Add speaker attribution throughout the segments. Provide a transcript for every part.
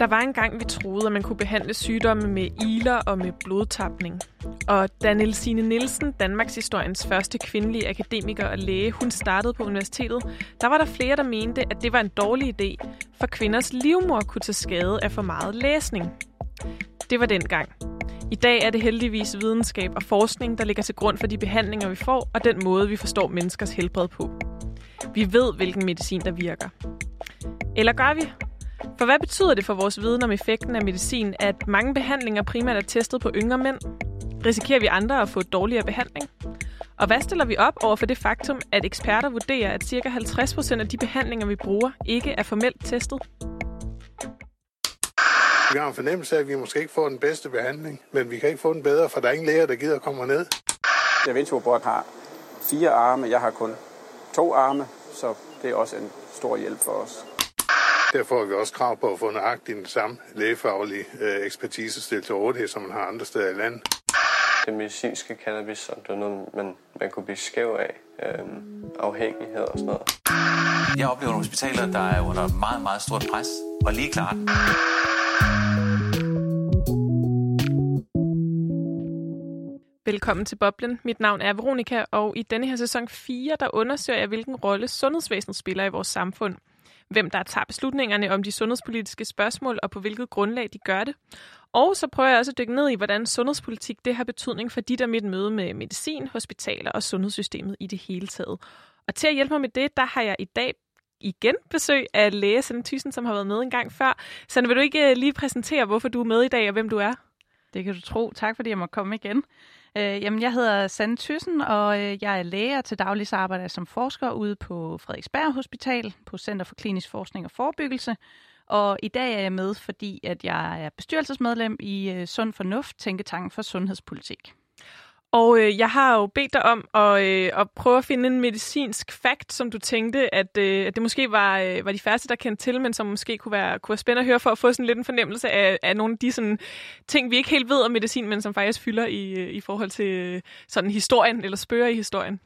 Speaker 1: Der var engang, vi troede, at man kunne behandle sygdomme med iler og med blodtapning. Og da Nielsine Nielsen, Danmarks historiens første kvindelige akademiker og læge, hun startede på universitetet, der var der flere, der mente, at det var en dårlig idé, for kvinders livmor kunne tage skade af for meget læsning. Det var dengang. I dag er det heldigvis videnskab og forskning, der ligger til grund for de behandlinger, vi får, og den måde, vi forstår menneskers helbred på. Vi ved, hvilken medicin, der virker. Eller gør vi? For hvad betyder det for vores viden om effekten af medicin, at mange behandlinger primært er testet på yngre mænd? Risikerer vi andre at få dårligere behandling? Og hvad stiller vi op over for det faktum, at eksperter vurderer, at ca. 50% af de behandlinger, vi bruger, ikke er formelt testet?
Speaker 2: Vi har en fornemmelse af, at vi måske ikke får den bedste behandling, men vi kan ikke få den bedre, for der er ingen læger, der gider at komme ned.
Speaker 3: Da Vinterborg har fire arme, jeg har kun to arme, så det er også en stor hjælp for os.
Speaker 2: Derfor har vi også krav på at få nøjagtigt den samme lægefaglige øh, ekspertise stillet til rådighed, som man har andre steder i landet.
Speaker 4: Det medicinske cannabis, som det er noget, man, man kunne blive skæv af. Øhm, afhængighed og sådan noget.
Speaker 5: Jeg oplever nogle hospitaler, der er under meget, meget stort pres. Og lige klart.
Speaker 1: Velkommen til Boblen. Mit navn er Veronika, og i denne her sæson 4, der undersøger jeg, hvilken rolle sundhedsvæsenet spiller i vores samfund. Hvem der tager beslutningerne om de sundhedspolitiske spørgsmål, og på hvilket grundlag de gør det. Og så prøver jeg også at dykke ned i, hvordan sundhedspolitik det har betydning for dit og mit møde med medicin, hospitaler og sundhedssystemet i det hele taget. Og til at hjælpe mig med det, der har jeg i dag igen besøg af læge Sande Thyssen, som har været med en gang før. Så vil du ikke øh, lige præsentere, hvorfor du er med i dag, og hvem du er?
Speaker 6: Det kan du tro. Tak fordi jeg må komme igen. Øh, jamen, jeg hedder Sande Thyssen, og øh, jeg er læge og til daglig arbejder jeg som forsker ude på Frederiksberg Hospital på Center for Klinisk Forskning og Forebyggelse. Og i dag er jeg med, fordi at jeg er bestyrelsesmedlem i øh, Sund Fornuft, Tænketanken for Sundhedspolitik.
Speaker 1: Og øh, jeg har jo bedt dig om at, øh, at prøve at finde en medicinsk fakt, som du tænkte, at, øh, at det måske var, øh, var de færreste, der kendte til, men som måske kunne være, kunne være spændende at høre for at få sådan lidt en fornemmelse af, af nogle af de sådan, ting, vi ikke helt ved om medicin, men som faktisk fylder i, øh, i forhold til øh, sådan historien, eller spørger i historien.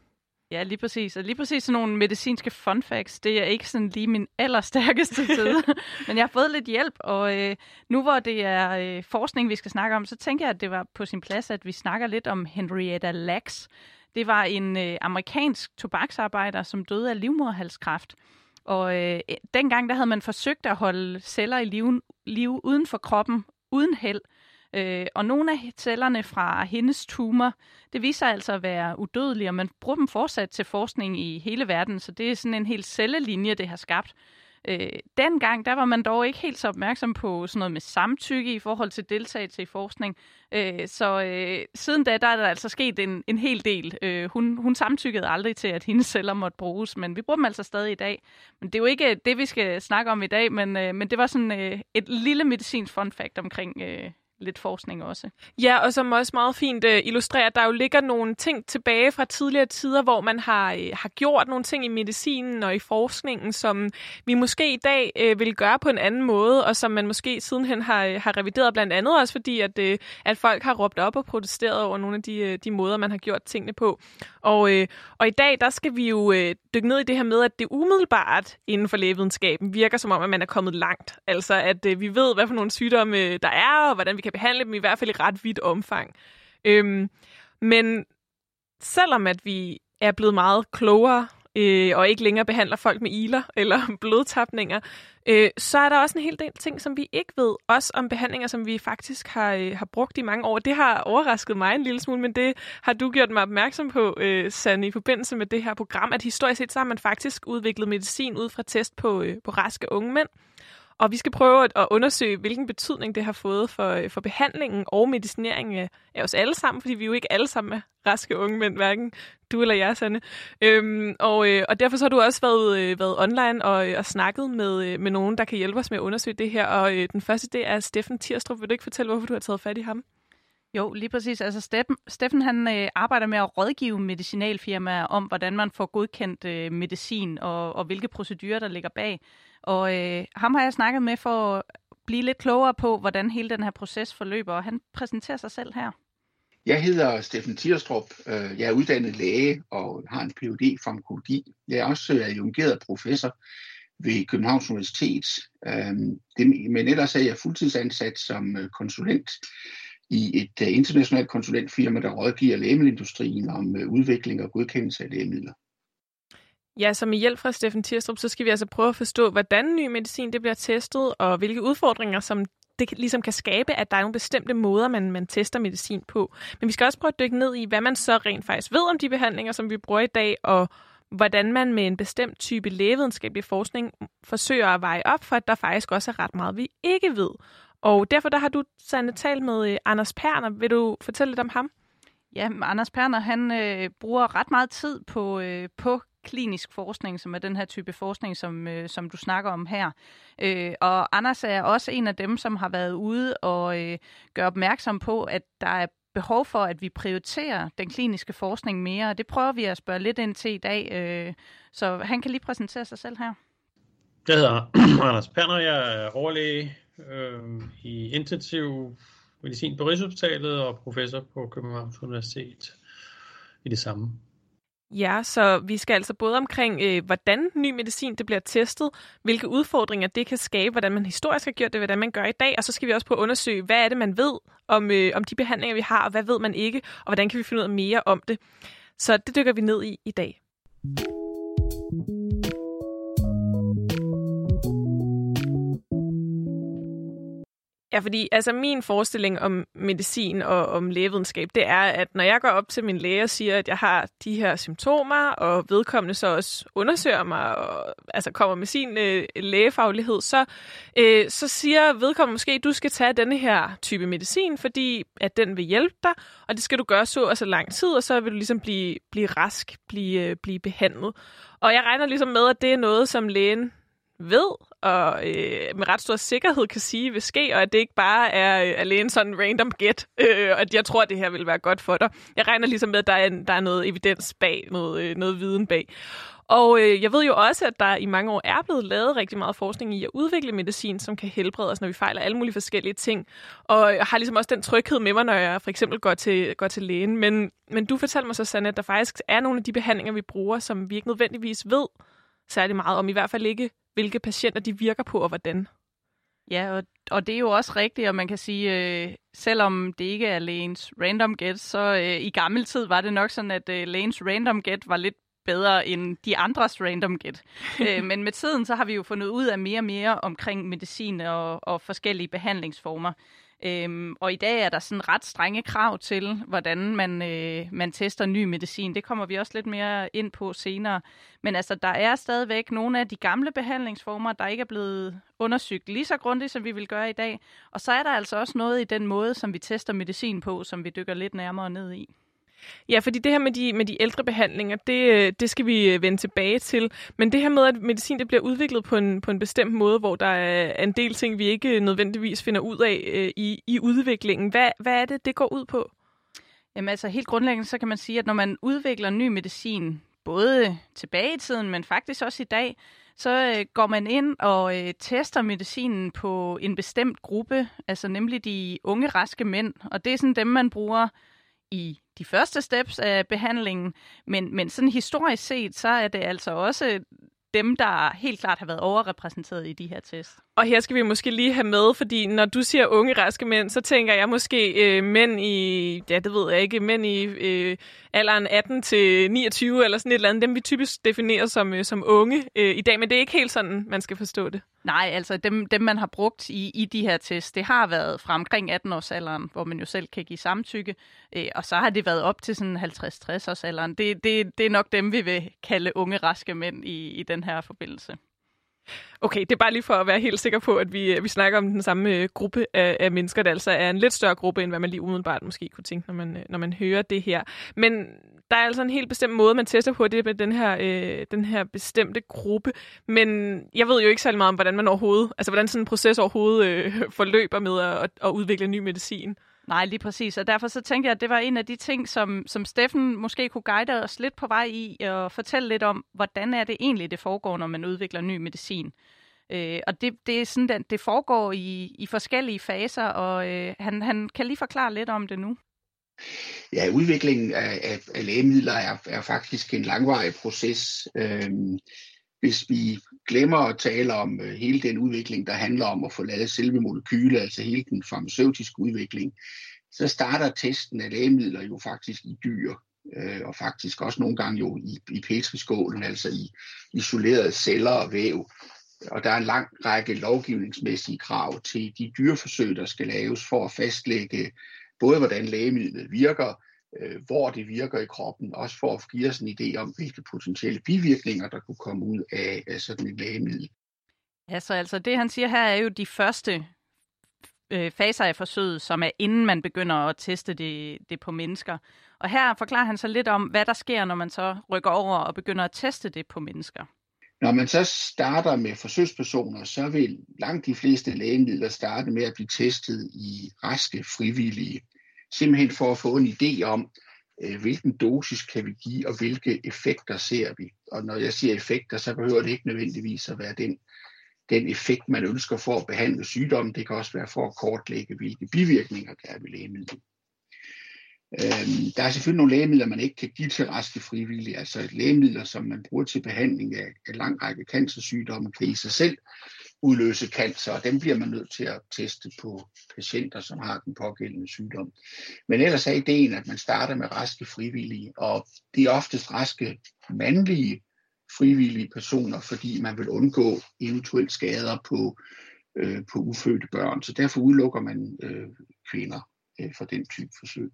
Speaker 6: Ja, lige præcis. Og lige præcis sådan nogle medicinske fun facts, det er ikke sådan lige min allerstærkeste side. Men jeg har fået lidt hjælp, og øh, nu hvor det er øh, forskning, vi skal snakke om, så tænker jeg, at det var på sin plads, at vi snakker lidt om Henrietta Lacks. Det var en øh, amerikansk tobaksarbejder, som døde af livmoderhalskræft. Og øh, dengang der havde man forsøgt at holde celler i liv, liv uden for kroppen, uden held. Øh, Øh, og nogle af cellerne fra hendes tumor, det viser altså at være udødelige, og man bruger dem fortsat til forskning i hele verden, så det er sådan en hel cellelinje, det har skabt. Øh, dengang, der var man dog ikke helt så opmærksom på sådan noget med samtykke i forhold til deltagelse i forskning. Øh, så øh, siden da, der er der altså sket en, en hel del. Øh, hun, hun samtykkede aldrig til, at hendes celler måtte bruges, men vi bruger dem altså stadig i dag. Men det er jo ikke det, vi skal snakke om i dag, men, øh, men det var sådan øh, et lille medicinsk fun fact omkring øh, lidt forskning også.
Speaker 1: Ja, og som også meget fint øh, illustrerer, at der jo ligger nogle ting tilbage fra tidligere tider, hvor man har, øh, har gjort nogle ting i medicinen og i forskningen, som vi måske i dag øh, vil gøre på en anden måde, og som man måske sidenhen har, øh, har revideret blandt andet også, fordi at, øh, at folk har råbt op og protesteret over nogle af de, øh, de måder, man har gjort tingene på. Og, øh, og i dag, der skal vi jo øh, dykke ned i det her med, at det umiddelbart inden for lægevidenskaben virker som om, at man er kommet langt. Altså, at øh, vi ved, hvad for nogle sygdomme øh, der er, og hvordan vi kan behandle dem i hvert fald i ret vidt omfang. Øhm, men selvom at vi er blevet meget klogere øh, og ikke længere behandler folk med iler eller blodtapninger, øh, så er der også en hel del ting, som vi ikke ved. Også om behandlinger, som vi faktisk har, øh, har brugt i mange år. Det har overrasket mig en lille smule, men det har du gjort mig opmærksom på, øh, Sanne, i forbindelse med det her program, at historisk set så har man faktisk udviklet medicin ud fra test på, øh, på raske unge mænd. Og vi skal prøve at undersøge, hvilken betydning det har fået for, øh, for behandlingen og medicineringen øh, af, os alle sammen, fordi vi jo ikke alle sammen er raske unge mænd, hverken du eller jeg, Sanne. Øhm, og, øh, og derfor så har du også været, øh, været online og, øh, og snakket med, øh, med nogen, der kan hjælpe os med at undersøge det her. Og øh, den første, det er Steffen Tirstrup. Vil du ikke fortælle, hvorfor du har taget fat i ham?
Speaker 6: Jo, lige præcis. Altså Steffen, Steffen han øh, arbejder med at rådgive medicinalfirmaer om, hvordan man får godkendt øh, medicin og, og hvilke procedurer, der ligger bag. Og øh, ham har jeg snakket med for at blive lidt klogere på, hvordan hele den her proces forløber, og han præsenterer sig selv her.
Speaker 7: Jeg hedder Steffen Tierstrup. Øh, jeg er uddannet læge og har en Ph.D. i farmakologi. Jeg er også øh, adjungeret professor ved Københavns Universitet. Øh, men ellers er jeg fuldtidsansat som konsulent i et internationalt konsulentfirma, der rådgiver lægemiddelindustrien om udvikling og godkendelse af lægemidler.
Speaker 1: Ja, så med hjælp fra Steffen Tirstrup, så skal vi altså prøve at forstå, hvordan ny medicin det bliver testet, og hvilke udfordringer, som det ligesom kan skabe, at der er nogle bestemte måder, man, man tester medicin på. Men vi skal også prøve at dykke ned i, hvad man så rent faktisk ved om de behandlinger, som vi bruger i dag, og hvordan man med en bestemt type lægevidenskabelig forskning forsøger at veje op for, at der faktisk også er ret meget, vi ikke ved. Og derfor der har du, Sanne, talt med øh, Anders Perner. Vil du fortælle lidt om ham?
Speaker 6: Ja, Anders Perner, han øh, bruger ret meget tid på, øh, på klinisk forskning, som er den her type forskning, som, øh, som du snakker om her. Øh, og Anders er også en af dem, som har været ude og øh, gøre opmærksom på, at der er behov for, at vi prioriterer den kliniske forskning mere, og det prøver vi at spørge lidt ind til i dag. Øh, så han kan lige præsentere sig selv her.
Speaker 8: Jeg hedder Anders Perner, jeg er overlæge øh, i intensiv medicin på Rigshospitalet og professor på Københavns Universitet i det samme.
Speaker 1: Ja, så vi skal altså både omkring, øh, hvordan ny medicin det bliver testet, hvilke udfordringer det kan skabe, hvordan man historisk har gjort det, hvordan man gør i dag, og så skal vi også på at undersøge, hvad er det, man ved om, øh, om de behandlinger, vi har, og hvad ved man ikke, og hvordan kan vi finde ud af mere om det. Så det dykker vi ned i i dag. Ja, fordi altså min forestilling om medicin og om lægevidenskab, det er, at når jeg går op til min læge og siger, at jeg har de her symptomer, og vedkommende så også undersøger mig og altså kommer med sin øh, lægefaglighed, så, øh, så siger vedkommende måske, at du skal tage denne her type medicin, fordi at den vil hjælpe dig, og det skal du gøre så og så lang tid, og så vil du ligesom blive, blive rask, blive, øh, blive behandlet. Og jeg regner ligesom med, at det er noget, som lægen ved og øh, med ret stor sikkerhed kan sige vil ske, og at det ikke bare er øh, alene sådan random get, øh, at jeg tror, at det her vil være godt for dig. Jeg regner ligesom med, at der er, der er noget evidens bag, noget, øh, noget viden bag. Og øh, jeg ved jo også, at der i mange år er blevet lavet rigtig meget forskning i at udvikle medicin, som kan helbrede os, når vi fejler alle mulige forskellige ting. Og jeg har ligesom også den tryghed med mig, når jeg for eksempel går til, går til lægen. Men, men du fortalte mig så, Sanne, at der faktisk er nogle af de behandlinger, vi bruger, som vi ikke nødvendigvis ved særlig meget om, i hvert fald ikke hvilke patienter de virker på og hvordan.
Speaker 6: Ja, og, og det er jo også rigtigt, og man kan sige, øh, selvom det ikke er lægens random get, så øh, i gammel tid var det nok sådan, at øh, lægens random get var lidt bedre end de andres random get. øh, men med tiden så har vi jo fundet ud af mere og mere omkring medicin og, og forskellige behandlingsformer. Øhm, og i dag er der sådan ret strenge krav til, hvordan man, øh, man tester ny medicin. Det kommer vi også lidt mere ind på senere. Men altså, der er stadigvæk nogle af de gamle behandlingsformer, der ikke er blevet undersøgt lige så grundigt, som vi vil gøre i dag. Og så er der altså også noget i den måde, som vi tester medicin på, som vi dykker lidt nærmere ned i.
Speaker 1: Ja, fordi det her med de, med de ældre behandlinger, det, øh, det skal vi øh, vende tilbage til. Men det her med, at medicin det bliver udviklet på en, på en bestemt måde, hvor der er en del ting, vi ikke øh, nødvendigvis finder ud af øh, i, i udviklingen. Hvad, hvad er det, det går ud på?
Speaker 6: Jamen altså helt grundlæggende, så kan man sige, at når man udvikler ny medicin, både tilbage i tiden, men faktisk også i dag, så øh, går man ind og øh, tester medicinen på en bestemt gruppe, altså nemlig de unge, raske mænd. Og det er sådan dem, man bruger i de første steps af behandlingen, men, men sådan historisk set, så er det altså også dem, der helt klart har været overrepræsenteret i de her tests.
Speaker 1: Og her skal vi måske lige have med, fordi når du siger unge, raske mænd, så tænker jeg måske øh, mænd i, ja det ved jeg ikke, mænd i øh, alderen 18 til 29 eller sådan et eller andet, dem vi typisk definerer som, øh, som unge øh, i dag, men det er ikke helt sådan, man skal forstå det.
Speaker 6: Nej, altså dem, dem man har brugt i, i de her tests, det har været fra omkring 18-årsalderen, hvor man jo selv kan give samtykke, øh, og så har det været op til sådan 50-60-årsalderen. Det, det, det er nok dem, vi vil kalde unge, raske mænd i, i den her forbindelse.
Speaker 1: Okay, det er bare lige for at være helt sikker på, at vi, øh, vi snakker om den samme øh, gruppe af, af mennesker, der altså er en lidt større gruppe, end hvad man lige umiddelbart måske kunne tænke, når man, øh, når man hører det her. Men der er altså en helt bestemt måde, man tester på det med den her, øh, den her bestemte gruppe. Men jeg ved jo ikke særlig meget om, hvordan man overhovedet, altså hvordan sådan en proces overhovedet øh, forløber med at, at udvikle ny medicin.
Speaker 6: Nej, lige præcis. Og derfor så tænker jeg, at det var en af de ting, som, som Steffen måske kunne guide os lidt på vej i, og fortælle lidt om, hvordan er det egentlig, det foregår, når man udvikler ny medicin. Øh, og det, det er sådan, at det foregår i, i forskellige faser, og øh, han, han kan lige forklare lidt om det nu.
Speaker 7: Ja, udviklingen af, af, af lægemidler er, er faktisk en langvarig proces. Øhm, hvis vi glemmer at tale om øh, hele den udvikling, der handler om at få lavet selve molekylet, altså hele den farmaceutiske udvikling, så starter testen af lægemidler jo faktisk i dyr, øh, og faktisk også nogle gange jo i, i petriskålen, altså i isolerede celler og væv. Og der er en lang række lovgivningsmæssige krav til de dyreforsøg, der skal laves for at fastlægge både hvordan lægemidlet virker, øh, hvor det virker i kroppen, også for at give os en idé om, hvilke potentielle bivirkninger, der kunne komme ud af, af sådan et lægemiddel.
Speaker 6: Ja, så altså det han siger her er jo de første øh, faser af forsøget, som er inden man begynder at teste det, det på mennesker. Og her forklarer han så lidt om, hvad der sker, når man så rykker over og begynder at teste det på mennesker.
Speaker 7: Når man så starter med forsøgspersoner, så vil langt de fleste lægemidler starte med at blive testet i raske frivillige. Simpelthen for at få en idé om, øh, hvilken dosis kan vi give, og hvilke effekter ser vi. Og når jeg siger effekter, så behøver det ikke nødvendigvis at være den, den effekt, man ønsker for at behandle sygdommen. Det kan også være for at kortlægge, hvilke bivirkninger der er ved lægemidlet. Øhm, der er selvfølgelig nogle lægemidler, man ikke kan give til raske frivillige. Altså lægemidler, som man bruger til behandling af en lang række cancersygdomme, kan i sig selv udløse cancer, og dem bliver man nødt til at teste på patienter, som har den pågældende sygdom. Men ellers er ideen, at man starter med raske frivillige, og det er oftest raske mandlige frivillige personer, fordi man vil undgå eventuelle skader på, øh, på ufødte børn. Så derfor udelukker man øh, kvinder øh, for den type forsøg.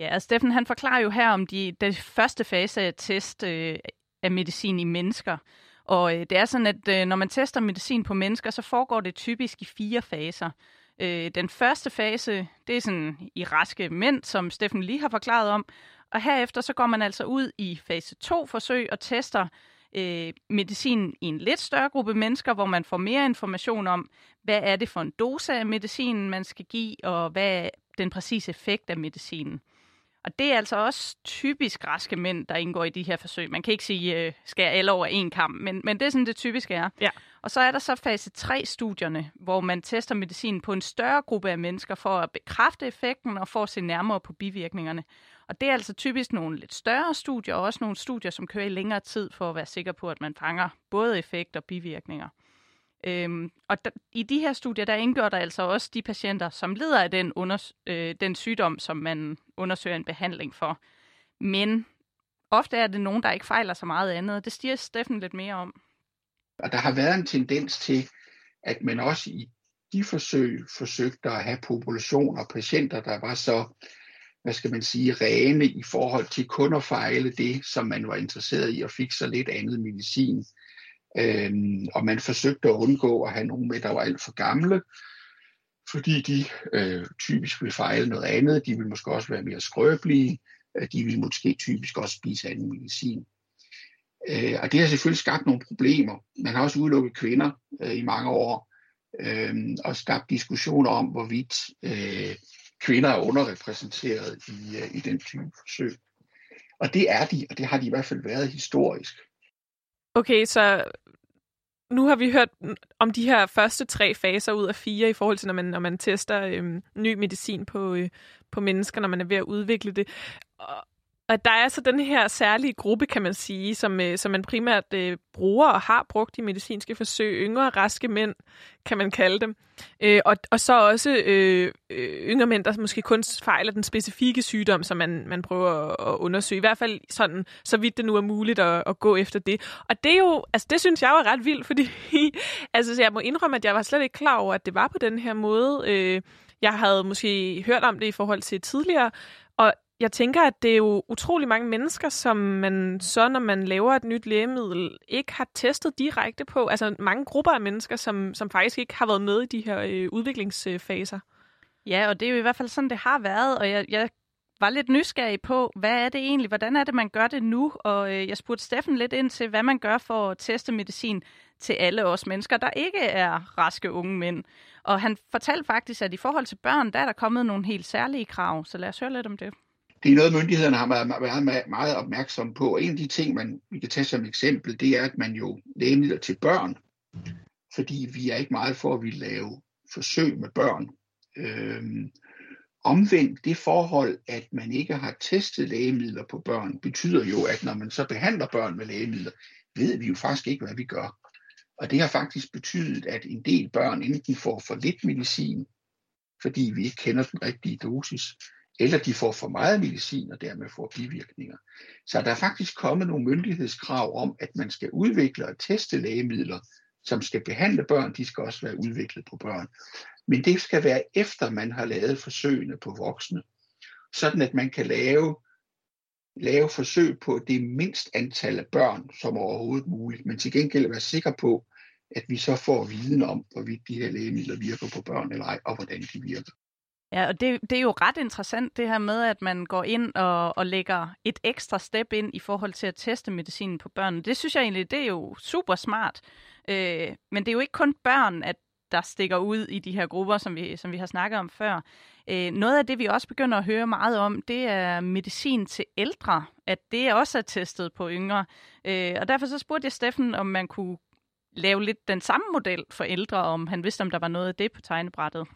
Speaker 6: Ja, altså Steffen han forklarer jo her om de, den første fase af test øh, af medicin i mennesker. Og øh, det er sådan, at øh, når man tester medicin på mennesker, så foregår det typisk i fire faser. Øh, den første fase, det er sådan i raske mænd, som Steffen lige har forklaret om. Og herefter så går man altså ud i fase 2 forsøg og tester øh, medicin i en lidt større gruppe mennesker, hvor man får mere information om, hvad er det for en dose af medicinen, man skal give, og hvad er den præcise effekt af medicinen. Og det er altså også typisk raske mænd, der indgår i de her forsøg. Man kan ikke sige, øh, skal alle over en kamp, men, men det er sådan, det typiske er.
Speaker 1: Ja.
Speaker 6: Og så er der så fase 3-studierne, hvor man tester medicin på en større gruppe af mennesker for at bekræfte effekten og for at se nærmere på bivirkningerne. Og det er altså typisk nogle lidt større studier, og også nogle studier, som kører i længere tid for at være sikker på, at man fanger både effekt og bivirkninger. Øhm, og der, i de her studier, der indgår der altså også de patienter, som lider af den, under, øh, den sygdom, som man undersøger en behandling for. Men ofte er det nogen, der ikke fejler så meget andet, det stiger Steffen lidt mere om.
Speaker 7: Og der har været en tendens til, at man også i de forsøg forsøgte at have populationer patienter, der var så, hvad skal man sige, rene i forhold til kun at fejle det, som man var interesseret i, og fik så lidt andet medicin. Øh, og man forsøgte at undgå at have nogen med, der var alt for gamle, fordi de øh, typisk ville fejle noget andet. De ville måske også være mere skrøbelige. Øh, de ville måske typisk også spise anden medicin. Øh, og det har selvfølgelig skabt nogle problemer. Man har også udelukket kvinder øh, i mange år, øh, og skabt diskussioner om, hvorvidt øh, kvinder er underrepræsenteret i, øh, i den type forsøg. Og det er de, og det har de i hvert fald været historisk.
Speaker 1: Okay, så nu har vi hørt om de her første tre faser ud af fire i forhold til, når man, når man tester øhm, ny medicin på, øh, på mennesker, når man er ved at udvikle det. Og, og der er så den her særlige gruppe, kan man sige, som, øh, som man primært øh, bruger og har brugt i medicinske forsøg. Yngre, raske mænd, kan man kalde dem. Øh, og, og så også øh, øh, yngre mænd, der måske kun fejler den specifikke sygdom, som man, man prøver at, at undersøge. I hvert fald sådan, så vidt det nu er muligt at, at gå efter det. Og det er jo, altså det synes jeg var ret vildt, fordi altså, så jeg må indrømme, at jeg var slet ikke klar over, at det var på den her måde. Øh, jeg havde måske hørt om det i forhold til tidligere, og jeg tænker, at det er jo utrolig mange mennesker, som man så, når man laver et nyt lægemiddel, ikke har testet direkte på. Altså mange grupper af mennesker, som, som faktisk ikke har været med i de her øh, udviklingsfaser.
Speaker 6: Ja, og det er jo i hvert fald sådan, det har været, og jeg, jeg var lidt nysgerrig på, hvad er det egentlig, hvordan er det, man gør det nu? Og øh, jeg spurgte Steffen lidt ind til, hvad man gør for at teste medicin til alle os mennesker, der ikke er raske unge mænd. Og han fortalte faktisk, at i forhold til børn, der er der kommet nogle helt særlige krav. Så lad os høre lidt om det.
Speaker 7: Det er noget, myndighederne har været meget opmærksomme på. En af de ting, man, vi kan tage som eksempel, det er, at man jo lægemidler til børn, fordi vi er ikke meget for, at vi lave forsøg med børn. Øhm, omvendt det forhold, at man ikke har testet lægemidler på børn, betyder jo, at når man så behandler børn med lægemidler, ved vi jo faktisk ikke, hvad vi gør. Og det har faktisk betydet, at en del børn enten får for lidt medicin, fordi vi ikke kender den rigtige dosis, eller de får for meget medicin og dermed får bivirkninger. Så der er faktisk kommet nogle myndighedskrav om, at man skal udvikle og teste lægemidler, som skal behandle børn, de skal også være udviklet på børn. Men det skal være efter, man har lavet forsøgene på voksne, sådan at man kan lave, lave forsøg på det mindst antal af børn som overhovedet muligt, men til gengæld være sikker på, at vi så får viden om, hvorvidt de her lægemidler virker på børn eller ej, og hvordan de virker.
Speaker 6: Ja, og det, det er jo ret interessant det her med, at man går ind og, og lægger et ekstra step ind i forhold til at teste medicinen på børn. Det synes jeg egentlig, det er jo super smart. Øh, men det er jo ikke kun børn, at der stikker ud i de her grupper, som vi, som vi har snakket om før. Øh, noget af det, vi også begynder at høre meget om, det er medicin til ældre, at det også er testet på yngre. Øh, og derfor så spurgte jeg Steffen, om man kunne lave lidt den samme model for ældre, om han vidste, om der var noget af det på tegnebrættet.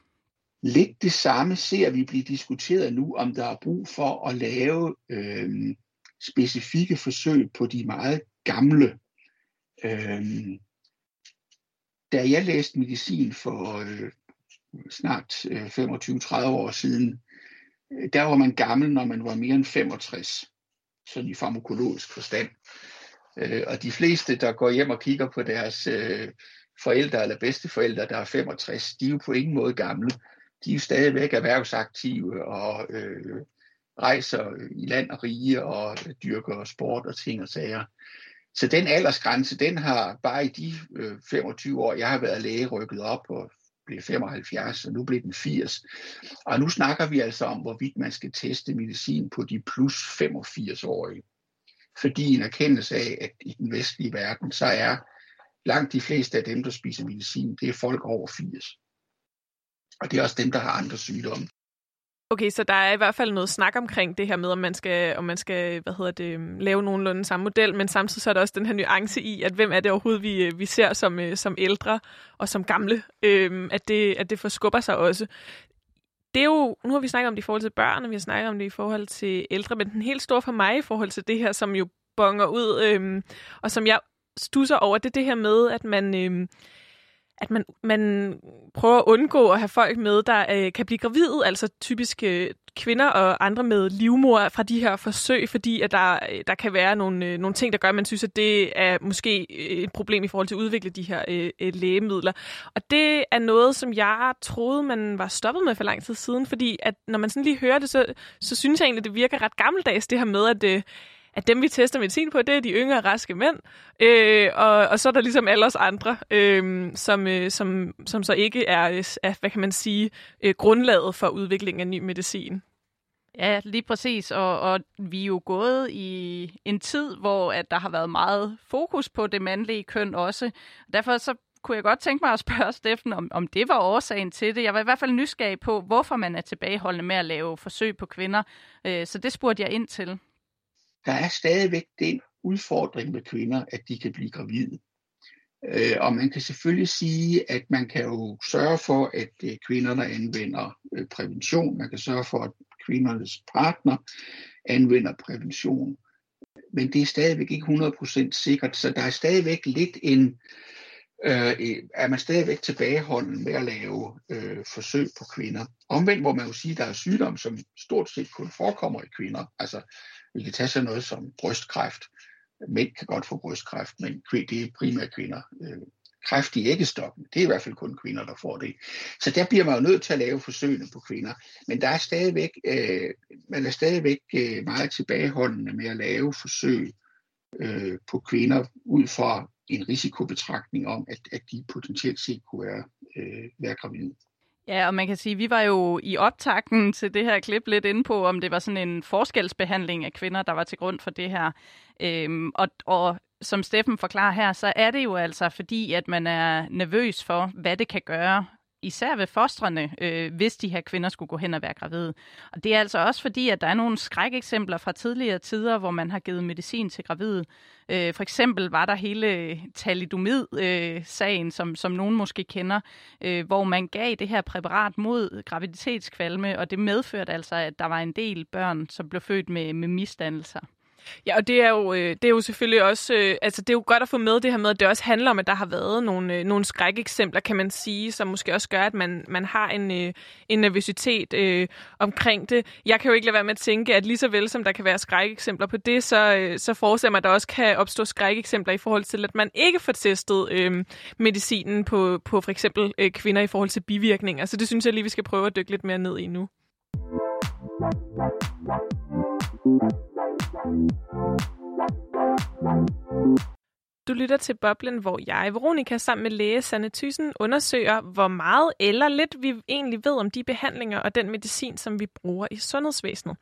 Speaker 7: Lidt det samme ser vi blive diskuteret nu, om der er brug for at lave øh, specifikke forsøg på de meget gamle. Øh, da jeg læste medicin for øh, snart øh, 25-30 år siden, øh, der var man gammel, når man var mere end 65, sådan i farmakologisk forstand. Øh, og de fleste, der går hjem og kigger på deres øh, forældre eller bedsteforældre, der er 65, de er jo på ingen måde gamle. De er jo stadigvæk erhvervsaktive og øh, rejser i land og rige og dyrker sport og ting og sager. Så den aldersgrænse, den har bare i de øh, 25 år, jeg har været læge, rykket op og blev 75, og nu blev den 80. Og nu snakker vi altså om, hvorvidt man skal teste medicin på de plus 85-årige fordi en erkendelse af, at i den vestlige verden, så er langt de fleste af dem, der spiser medicin, det er folk over 80. Og det er også dem, der har andre sygdomme.
Speaker 1: Okay, så der er i hvert fald noget snak omkring det her med, om man skal, om man skal hvad hedder det, øhm, lave nogenlunde samme model, men samtidig så er der også den her nuance i, at hvem er det overhovedet, vi, øh, vi ser som, øh, som ældre og som gamle, øhm, at, det, at det forskubber sig også det er jo, nu har vi snakket om det i forhold til børn, og vi har snakket om det i forhold til ældre, men den helt store for mig i forhold til det her, som jo bonger ud, øhm, og som jeg stusser over, det er det her med, at man, øhm, at man, man prøver at undgå at have folk med, der øh, kan blive gravide, altså typisk øh, kvinder og andre med livmor fra de her forsøg, fordi at der, øh, der kan være nogle, øh, nogle ting, der gør, at man synes, at det er måske øh, et problem i forhold til at udvikle de her øh, øh, lægemidler. Og det er noget, som jeg troede, man var stoppet med for lang tid siden, fordi at når man sådan lige hører det, så, så synes jeg egentlig, at det virker ret gammeldags, det her med, at... Øh, at dem, vi tester medicin på, det er de yngre, raske mænd. Øh, og, og så er der ligesom alle os andre, øh, som, øh, som, som så ikke er, er, hvad kan man sige, øh, grundlaget for udviklingen af ny medicin.
Speaker 6: Ja, lige præcis. Og, og vi er jo gået i en tid, hvor at der har været meget fokus på det mandlige køn også. Derfor så kunne jeg godt tænke mig at spørge Steffen, om, om det var årsagen til det. Jeg var i hvert fald nysgerrig på, hvorfor man er tilbageholdende med at lave forsøg på kvinder. Øh, så det spurgte jeg ind til
Speaker 7: der er stadigvæk den udfordring med kvinder, at de kan blive gravide. Øh, og man kan selvfølgelig sige, at man kan jo sørge for, at øh, kvinderne anvender øh, prævention. Man kan sørge for, at kvindernes partner anvender prævention. Men det er stadigvæk ikke 100% sikkert, så der er stadigvæk lidt en, øh, øh, er man stadigvæk tilbageholden med at lave øh, forsøg på kvinder. Omvendt må man jo sige, at der er sygdomme, som stort set kun forekommer i kvinder. Altså vi kan tage sådan noget som brystkræft. Mænd kan godt få brystkræft, men det er primært kvinder. Øh, kræft i æggestokken, det er i hvert fald kun kvinder, der får det. Så der bliver man jo nødt til at lave forsøgene på kvinder. Men der er stadigvæk, øh, man er stadigvæk øh, meget tilbageholdende med at lave forsøg øh, på kvinder ud fra en risikobetragtning om, at, at de potentielt set kunne være, øh, være gravide.
Speaker 6: Ja, og man kan sige, at vi var jo i optakten til det her klip lidt inde på, om det var sådan en forskelsbehandling af kvinder, der var til grund for det her. Øhm, og, og som Steffen forklarer her, så er det jo altså fordi, at man er nervøs for, hvad det kan gøre især ved fostrene, øh, hvis de her kvinder skulle gå hen og være gravide. Og det er altså også fordi, at der er nogle skrækeksempler fra tidligere tider, hvor man har givet medicin til gravide. Øh, for eksempel var der hele thalidomid-sagen, øh, som, som nogen måske kender, øh, hvor man gav det her præparat mod graviditetskvalme, og det medførte altså, at der var en del børn, som blev født med, med misdannelser.
Speaker 1: Ja, og det er jo, øh, det er jo selvfølgelig også, øh, altså det er jo godt at få med det her med, at det også handler om, at der har været nogle, øh, nogle skrækeksempler, kan man sige, som måske også gør, at man, man har en, en nervøsitet øh, omkring det. Jeg kan jo ikke lade være med at tænke, at lige så vel som der kan være skrækeksempler på det, så, så forestiller man, at der også kan opstå skrækeksempler i forhold til, at man ikke får testet øh, medicinen på, på for eksempel øh, kvinder i forhold til bivirkninger. Så det synes jeg lige, vi skal prøve at dykke lidt mere ned i nu. Du lytter til Boblen, hvor jeg, Veronika, sammen med læge Sanne Thyssen, undersøger, hvor meget eller lidt vi egentlig ved om de behandlinger og den medicin, som vi bruger i sundhedsvæsenet.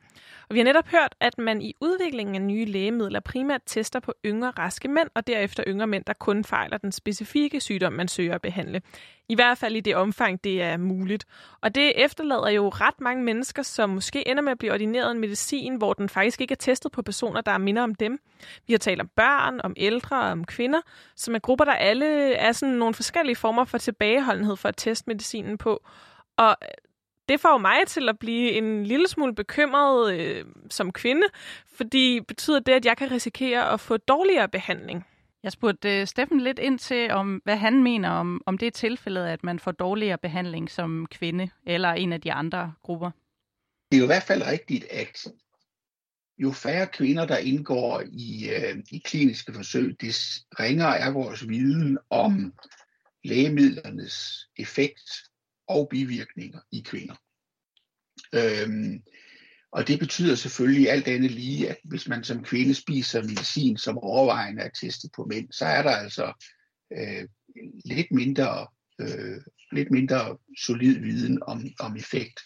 Speaker 1: Og vi har netop hørt, at man i udviklingen af nye lægemidler primært tester på yngre raske mænd, og derefter yngre mænd, der kun fejler den specifikke sygdom, man søger at behandle. I hvert fald i det omfang, det er muligt. Og det efterlader jo ret mange mennesker, som måske ender med at blive ordineret en medicin, hvor den faktisk ikke er testet på personer, der er minder om dem. Vi har talt om børn, om ældre og om kvinder, som er grupper, der alle er sådan nogle forskellige former for tilbageholdenhed for at teste medicinen på. Og øh, det får mig til at blive en lille smule bekymret øh, som kvinde, fordi betyder det, at jeg kan risikere at få dårligere behandling?
Speaker 6: Jeg spurgte uh, Steffen lidt ind til, om hvad han mener om, om det er tilfældet, at man får dårligere behandling som kvinde eller en af de andre grupper.
Speaker 7: Det er jo i hvert fald rigtigt, at jo færre kvinder, der indgår i, uh, i kliniske forsøg, des ringere er vores viden om lægemidlernes effekt og bivirkninger i kvinder. Øhm, og det betyder selvfølgelig alt andet lige, at hvis man som kvinde spiser medicin, som overvejende er testet på mænd, så er der altså øh, lidt, mindre, øh, lidt mindre solid viden om, om effekt,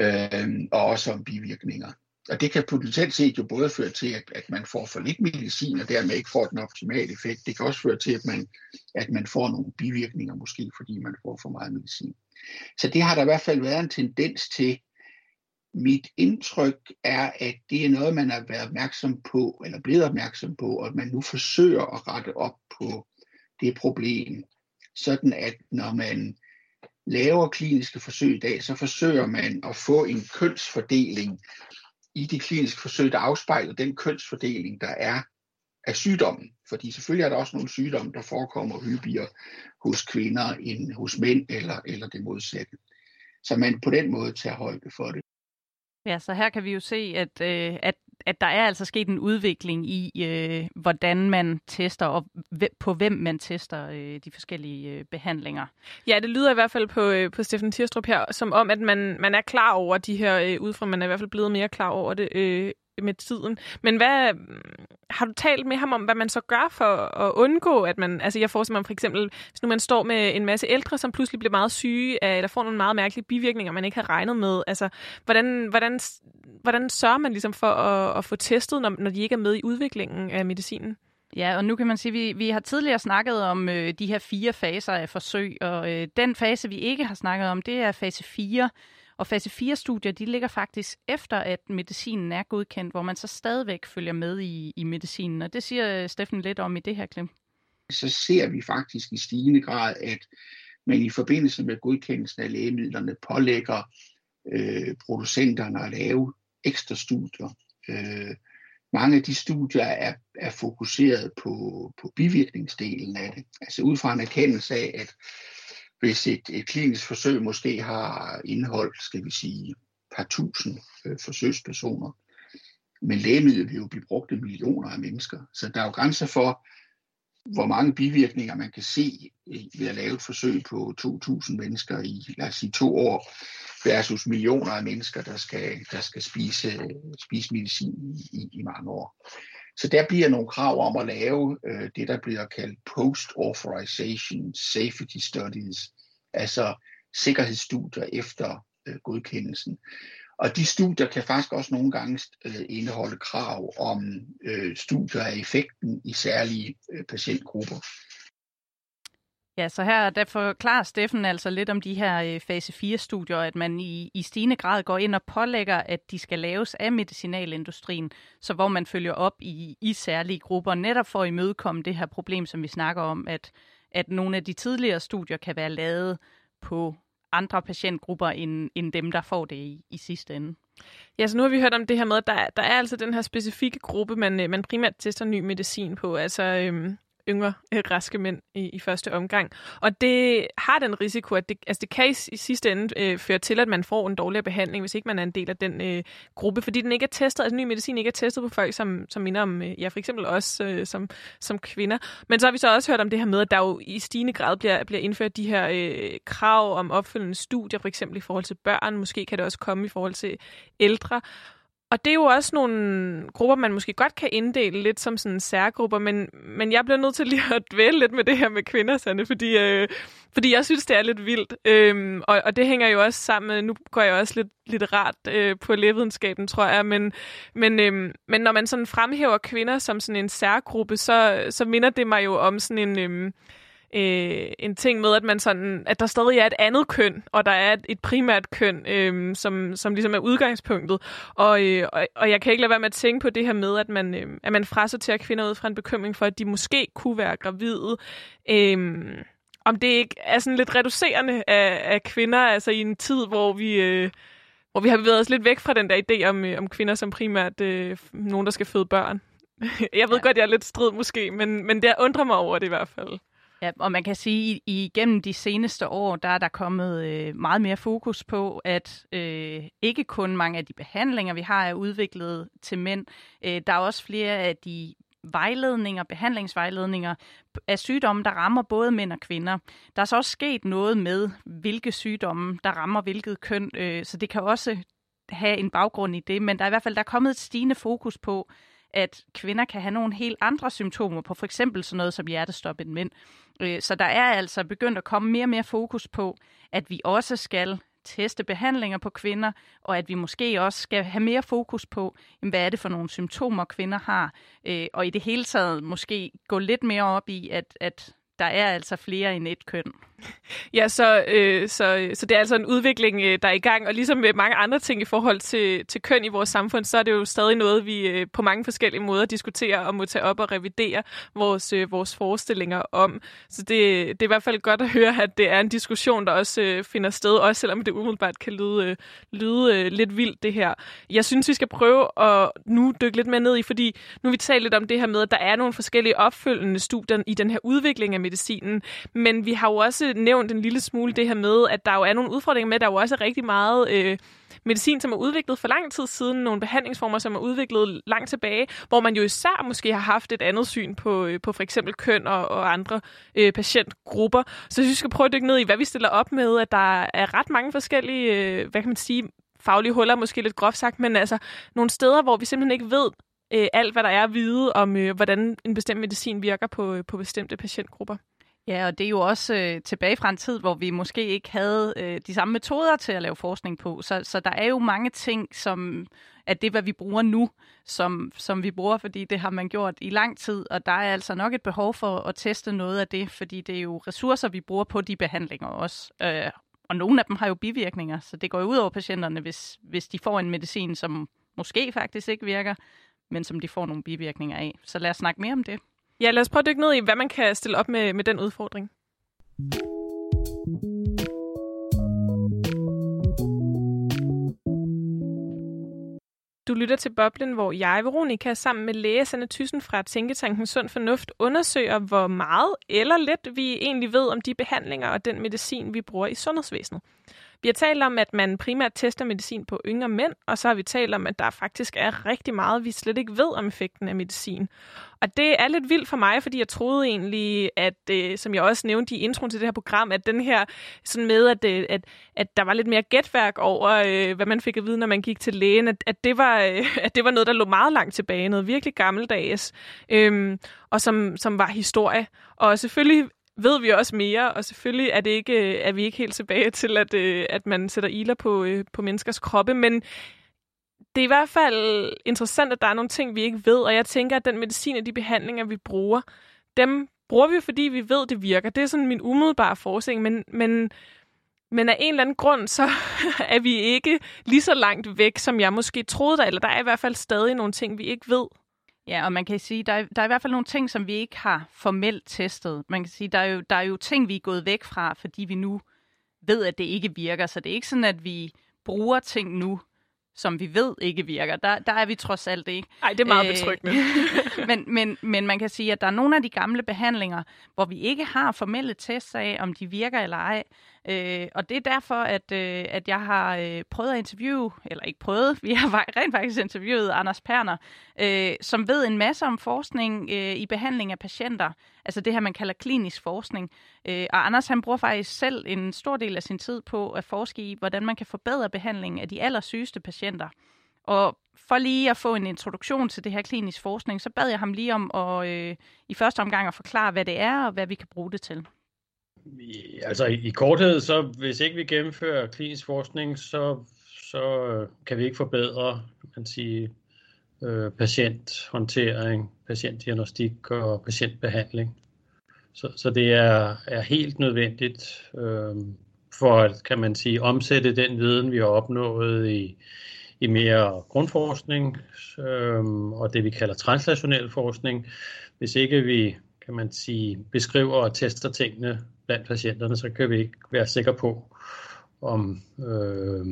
Speaker 7: øh, og også om bivirkninger. Og det kan potentielt set jo både føre til, at, at man får for lidt medicin, og dermed ikke får den optimale effekt. Det kan også føre til, at man, at man får nogle bivirkninger, måske fordi man får for meget medicin. Så det har der i hvert fald været en tendens til. Mit indtryk er, at det er noget, man har været opmærksom på, eller blevet opmærksom på, og at man nu forsøger at rette op på det problem. Sådan at når man laver kliniske forsøg i dag, så forsøger man at få en kønsfordeling i de kliniske forsøg, der afspejler den kønsfordeling, der er af sygdommen. Fordi selvfølgelig er der også nogle sygdomme, der forekommer hyppigere hos kvinder end hos mænd, eller, eller det modsatte. Så man på den måde tager højde for det.
Speaker 6: Ja, så her kan vi jo se, at, øh, at, at der er altså sket en udvikling i, øh, hvordan man tester, og på hvem man tester øh, de forskellige øh, behandlinger.
Speaker 1: Ja, det lyder i hvert fald på, øh, på Steffen Tirstrup her, som om, at man, man er klar over de her øh, udfordringer. man er i hvert fald blevet mere klar over det øh, med tiden. Men hvad mm, har du talt med ham om, hvad man så gør for at undgå, at man... Altså jeg forestiller mig for eksempel, hvis nu man står med en masse ældre, som pludselig bliver meget syge, eller får nogle meget mærkelige bivirkninger, man ikke har regnet med. Altså, hvordan, hvordan, hvordan sørger man ligesom for at, at få testet, når, når de ikke er med i udviklingen af medicinen?
Speaker 6: Ja, og nu kan man sige, at vi, vi har tidligere snakket om øh, de her fire faser af forsøg, og øh, den fase, vi ikke har snakket om, det er fase 4, og fase 4-studier, de ligger faktisk efter, at medicinen er godkendt, hvor man så stadigvæk følger med i, i medicinen. Og det siger øh, Steffen lidt om i det her klem.
Speaker 7: Så ser vi faktisk i stigende grad, at man i forbindelse med godkendelsen af lægemidlerne pålægger øh, producenterne at lave ekstra studier. Øh, mange af de studier er, er fokuseret på, på bivirkningsdelen af det. Altså ud fra en erkendelse af, at hvis et, et klinisk forsøg måske har indholdt, skal vi sige, par tusind øh, forsøgspersoner, men lægemidlet vil jo blive brugt af millioner af mennesker. Så der er jo grænser for, hvor mange bivirkninger man kan se øh, ved at lave et forsøg på 2.000 mennesker i, lad os sige, to år, versus millioner af mennesker, der skal, der skal spise, øh, spise medicin i, i mange år. Så der bliver nogle krav om at lave øh, det, der bliver kaldt post-authorization safety studies, altså sikkerhedsstudier efter øh, godkendelsen. Og de studier kan faktisk også nogle gange øh, indeholde krav om øh, studier af effekten i særlige øh, patientgrupper.
Speaker 6: Ja, så her der forklarer Steffen altså lidt om de her øh, fase 4-studier, at man i, i stigende grad går ind og pålægger, at de skal laves af medicinalindustrien, så hvor man følger op i, i særlige grupper, netop for at imødekomme det her problem, som vi snakker om, at, at nogle af de tidligere studier kan være lavet på andre patientgrupper end, end dem, der får det i, i sidste ende.
Speaker 1: Ja, så nu har vi hørt om det her med, at der, der er altså den her specifikke gruppe, man, øh, man primært tester ny medicin på. Altså øhm, yngre øh, raske mænd i, i første omgang. Og det har den risiko, at det, altså det kan i, i sidste ende øh, føre til, at man får en dårligere behandling, hvis ikke man er en del af den øh, gruppe, fordi den ikke er testet, altså ny medicin ikke er testet på folk, som, som minder om, øh, ja, for eksempel os øh, som, som kvinder. Men så har vi så også hørt om det her med, at der jo i stigende grad bliver, bliver indført de her øh, krav om opfølgende studier, for eksempel i forhold til børn, måske kan det også komme i forhold til ældre. Og det er jo også nogle grupper, man måske godt kan inddele lidt som sådan særgrupper, men, men jeg bliver nødt til lige at dvæle lidt med det her med kvinder, Sande, fordi, øh, fordi jeg synes, det er lidt vildt. Øhm, og, og det hænger jo også sammen med, nu går jeg også lidt, lidt rart øh, på lægevidenskaben, tror jeg, men, men, øh, men når man sådan fremhæver kvinder som sådan en særgruppe, så, så minder det mig jo om sådan en... Øh, øh, en ting med, at man sådan, at der stadig er et andet køn, og der er et, et primært køn, øh, som, som ligesom er udgangspunktet. Og, øh, og, og jeg kan ikke lade være med at tænke på det her med, at man, øh, at man frasorterer kvinder ud fra en bekymring for, at de måske kunne være gravide. Øh, om det ikke er sådan lidt reducerende af, af kvinder, altså i en tid, hvor vi... Øh, hvor vi har bevæget os lidt væk fra den der idé om, øh, om kvinder som primært øh, nogen, der skal føde børn. Jeg ved ja. godt, jeg er lidt strid måske, men, men det undrer mig over det i hvert fald.
Speaker 6: Ja, og man kan sige, at igennem de seneste år, der er der kommet øh, meget mere fokus på, at øh, ikke kun mange af de behandlinger, vi har, er udviklet til mænd. Øh, der er også flere af de vejledninger, behandlingsvejledninger af sygdomme, der rammer både mænd og kvinder. Der er så også sket noget med, hvilke sygdomme, der rammer hvilket køn, øh, så det kan også have en baggrund i det, men der er i hvert fald der er kommet et stigende fokus på, at kvinder kan have nogle helt andre symptomer på for eksempel sådan noget som hjertestop end mænd. Øh, så der er altså begyndt at komme mere og mere fokus på, at vi også skal teste behandlinger på kvinder, og at vi måske også skal have mere fokus på, hvad er det for nogle symptomer, kvinder har, øh, og i det hele taget måske gå lidt mere op i, at, at der er altså flere end et køn.
Speaker 1: Ja, så, øh, så, så det er altså en udvikling, øh, der er i gang, og ligesom med mange andre ting i forhold til, til køn i vores samfund, så er det jo stadig noget, vi øh, på mange forskellige måder diskuterer og må tage op og revidere vores, øh, vores forestillinger om. Så det, det er i hvert fald godt at høre, at det er en diskussion, der også øh, finder sted, også selvom det umiddelbart kan lyde, øh, lyde øh, lidt vildt, det her. Jeg synes, vi skal prøve at nu dykke lidt mere ned i, fordi nu vi talt lidt om det her med, at der er nogle forskellige opfølgende studier i den her udvikling af medicinen, men vi har jo også nævnt en lille smule det her med, at der jo er nogle udfordringer med, at der jo også er rigtig meget øh, medicin, som er udviklet for lang tid siden, nogle behandlingsformer, som er udviklet langt tilbage, hvor man jo især måske har haft et andet syn på, øh, på for eksempel køn og, og andre øh, patientgrupper. Så jeg synes, vi skal prøve at dykke ned i, hvad vi stiller op med, at der er ret mange forskellige, øh, hvad kan man sige, faglige huller, måske lidt groft sagt, men altså nogle steder, hvor vi simpelthen ikke ved øh, alt, hvad der er at vide om, øh, hvordan en bestemt medicin virker på, øh, på bestemte patientgrupper.
Speaker 6: Ja, og det er jo også øh, tilbage fra en tid, hvor vi måske ikke havde øh, de samme metoder til at lave forskning på. Så, så der er jo mange ting, som er det, hvad vi bruger nu, som, som vi bruger, fordi det har man gjort i lang tid. Og der er altså nok et behov for at teste noget af det, fordi det er jo ressourcer, vi bruger på de behandlinger også. Øh, og nogle af dem har jo bivirkninger, så det går jo ud over patienterne, hvis, hvis de får en medicin, som måske faktisk ikke virker, men som de får nogle bivirkninger af. Så lad os snakke mere om det.
Speaker 1: Ja, lad os prøve at dykke ned i, hvad man kan stille op med, med den udfordring. Du lytter til Boblen, hvor jeg, Veronika, sammen med læge Sanne Thyssen fra Tænketanken Sund Fornuft, undersøger, hvor meget eller lidt vi egentlig ved om de behandlinger og den medicin, vi bruger i sundhedsvæsenet. Vi har talt om, at man primært tester medicin på yngre mænd, og så har vi talt om, at der faktisk er rigtig meget, vi slet ikke ved om effekten af medicin. Og det er lidt vildt for mig, fordi jeg troede egentlig, at, øh, som jeg også nævnte i introen til det her program, at den her sådan med, at, øh, at, at der var lidt mere gætværk over, øh, hvad man fik at vide, når man gik til lægen, at, at, det var, øh, at det var noget, der lå meget langt tilbage, noget virkelig gammeldags, øh, og som, som var historie. Og selvfølgelig ved vi også mere, og selvfølgelig er, det ikke, øh, er vi ikke helt tilbage til, at, øh, at man sætter iler på, øh, på menneskers kroppe, men det er i hvert fald interessant, at der er nogle ting, vi ikke ved, og jeg tænker, at den medicin og de behandlinger, vi bruger, dem bruger vi, fordi vi ved, det virker. Det er sådan min umiddelbare forskning, men, men, men af en eller anden grund, så er vi ikke lige så langt væk, som jeg måske troede der, eller der er i hvert fald stadig nogle ting, vi ikke ved.
Speaker 6: Ja, og man kan sige, der er, der er i hvert fald nogle ting, som vi ikke har formelt testet. Man kan sige, der er jo, der er jo ting, vi er gået væk fra, fordi vi nu ved, at det ikke virker. Så det er ikke sådan, at vi bruger ting nu, som vi ved ikke virker. Der, der er vi trods alt ikke.
Speaker 1: Nej, det er meget øh, betryggende.
Speaker 6: men, men, men man kan sige, at der er nogle af de gamle behandlinger, hvor vi ikke har formelle tests af, om de virker eller ej. Øh, og det er derfor, at, øh, at jeg har øh, prøvet at interviewe, eller ikke prøvet, vi har rent faktisk interviewet Anders Perner, øh, som ved en masse om forskning øh, i behandling af patienter. Altså det her, man kalder klinisk forskning. Øh, og Anders han bruger faktisk selv en stor del af sin tid på at forske i, hvordan man kan forbedre behandlingen af de allersygeste patienter. Og for lige at få en introduktion til det her klinisk forskning, så bad jeg ham lige om at øh, i første omgang at forklare, hvad det er og hvad vi kan bruge det til.
Speaker 8: I, altså i, i korthed, så hvis ikke vi gennemfører klinisk forskning, så, så øh, kan vi ikke forbedre man sige, øh, patienthåndtering, patientdiagnostik og patientbehandling. Så, så det er, er helt nødvendigt øh, for at, kan man sige, omsætte den viden, vi har opnået i, i mere grundforskning øh, og det, vi kalder translationel forskning. Hvis ikke vi, kan man sige, beskriver og tester tingene blandt patienterne, så kan vi ikke være sikre på, om øh,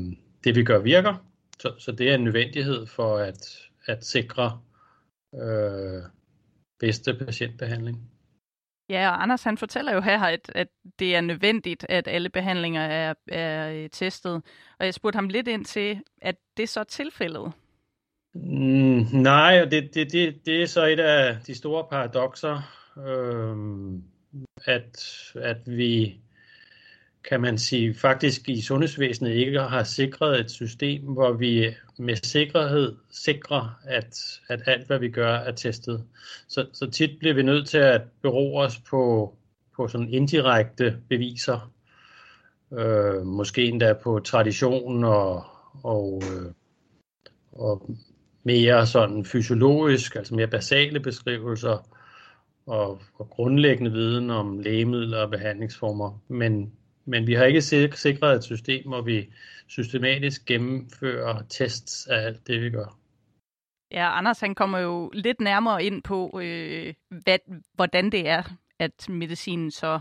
Speaker 8: det, vi gør, virker. Så, så det er en nødvendighed for at, at sikre øh, bedste patientbehandling.
Speaker 6: Ja, og Anders han fortæller jo her, at, at det er nødvendigt, at alle behandlinger er, er øh, testet. Og jeg spurgte ham lidt ind til, at det så er tilfældet.
Speaker 8: Mm, nej, og det, det, det, det er så et af de store paradoxer, øh, at, at vi, kan man sige, faktisk i sundhedsvæsenet ikke har sikret et system, hvor vi med sikkerhed sikrer, at, at alt, hvad vi gør, er testet. Så, så tit bliver vi nødt til at bero os på, på sådan indirekte beviser. Øh, måske endda på tradition og, og, øh, og mere sådan fysiologisk, altså mere basale beskrivelser og, og grundlæggende viden om lægemidler og behandlingsformer. Men, men vi har ikke sikret et system, hvor vi systematisk gennemfører tests af alt det, vi gør.
Speaker 6: Ja, Anders han kommer jo lidt nærmere ind på, øh, hvad, hvordan det er, at medicinen så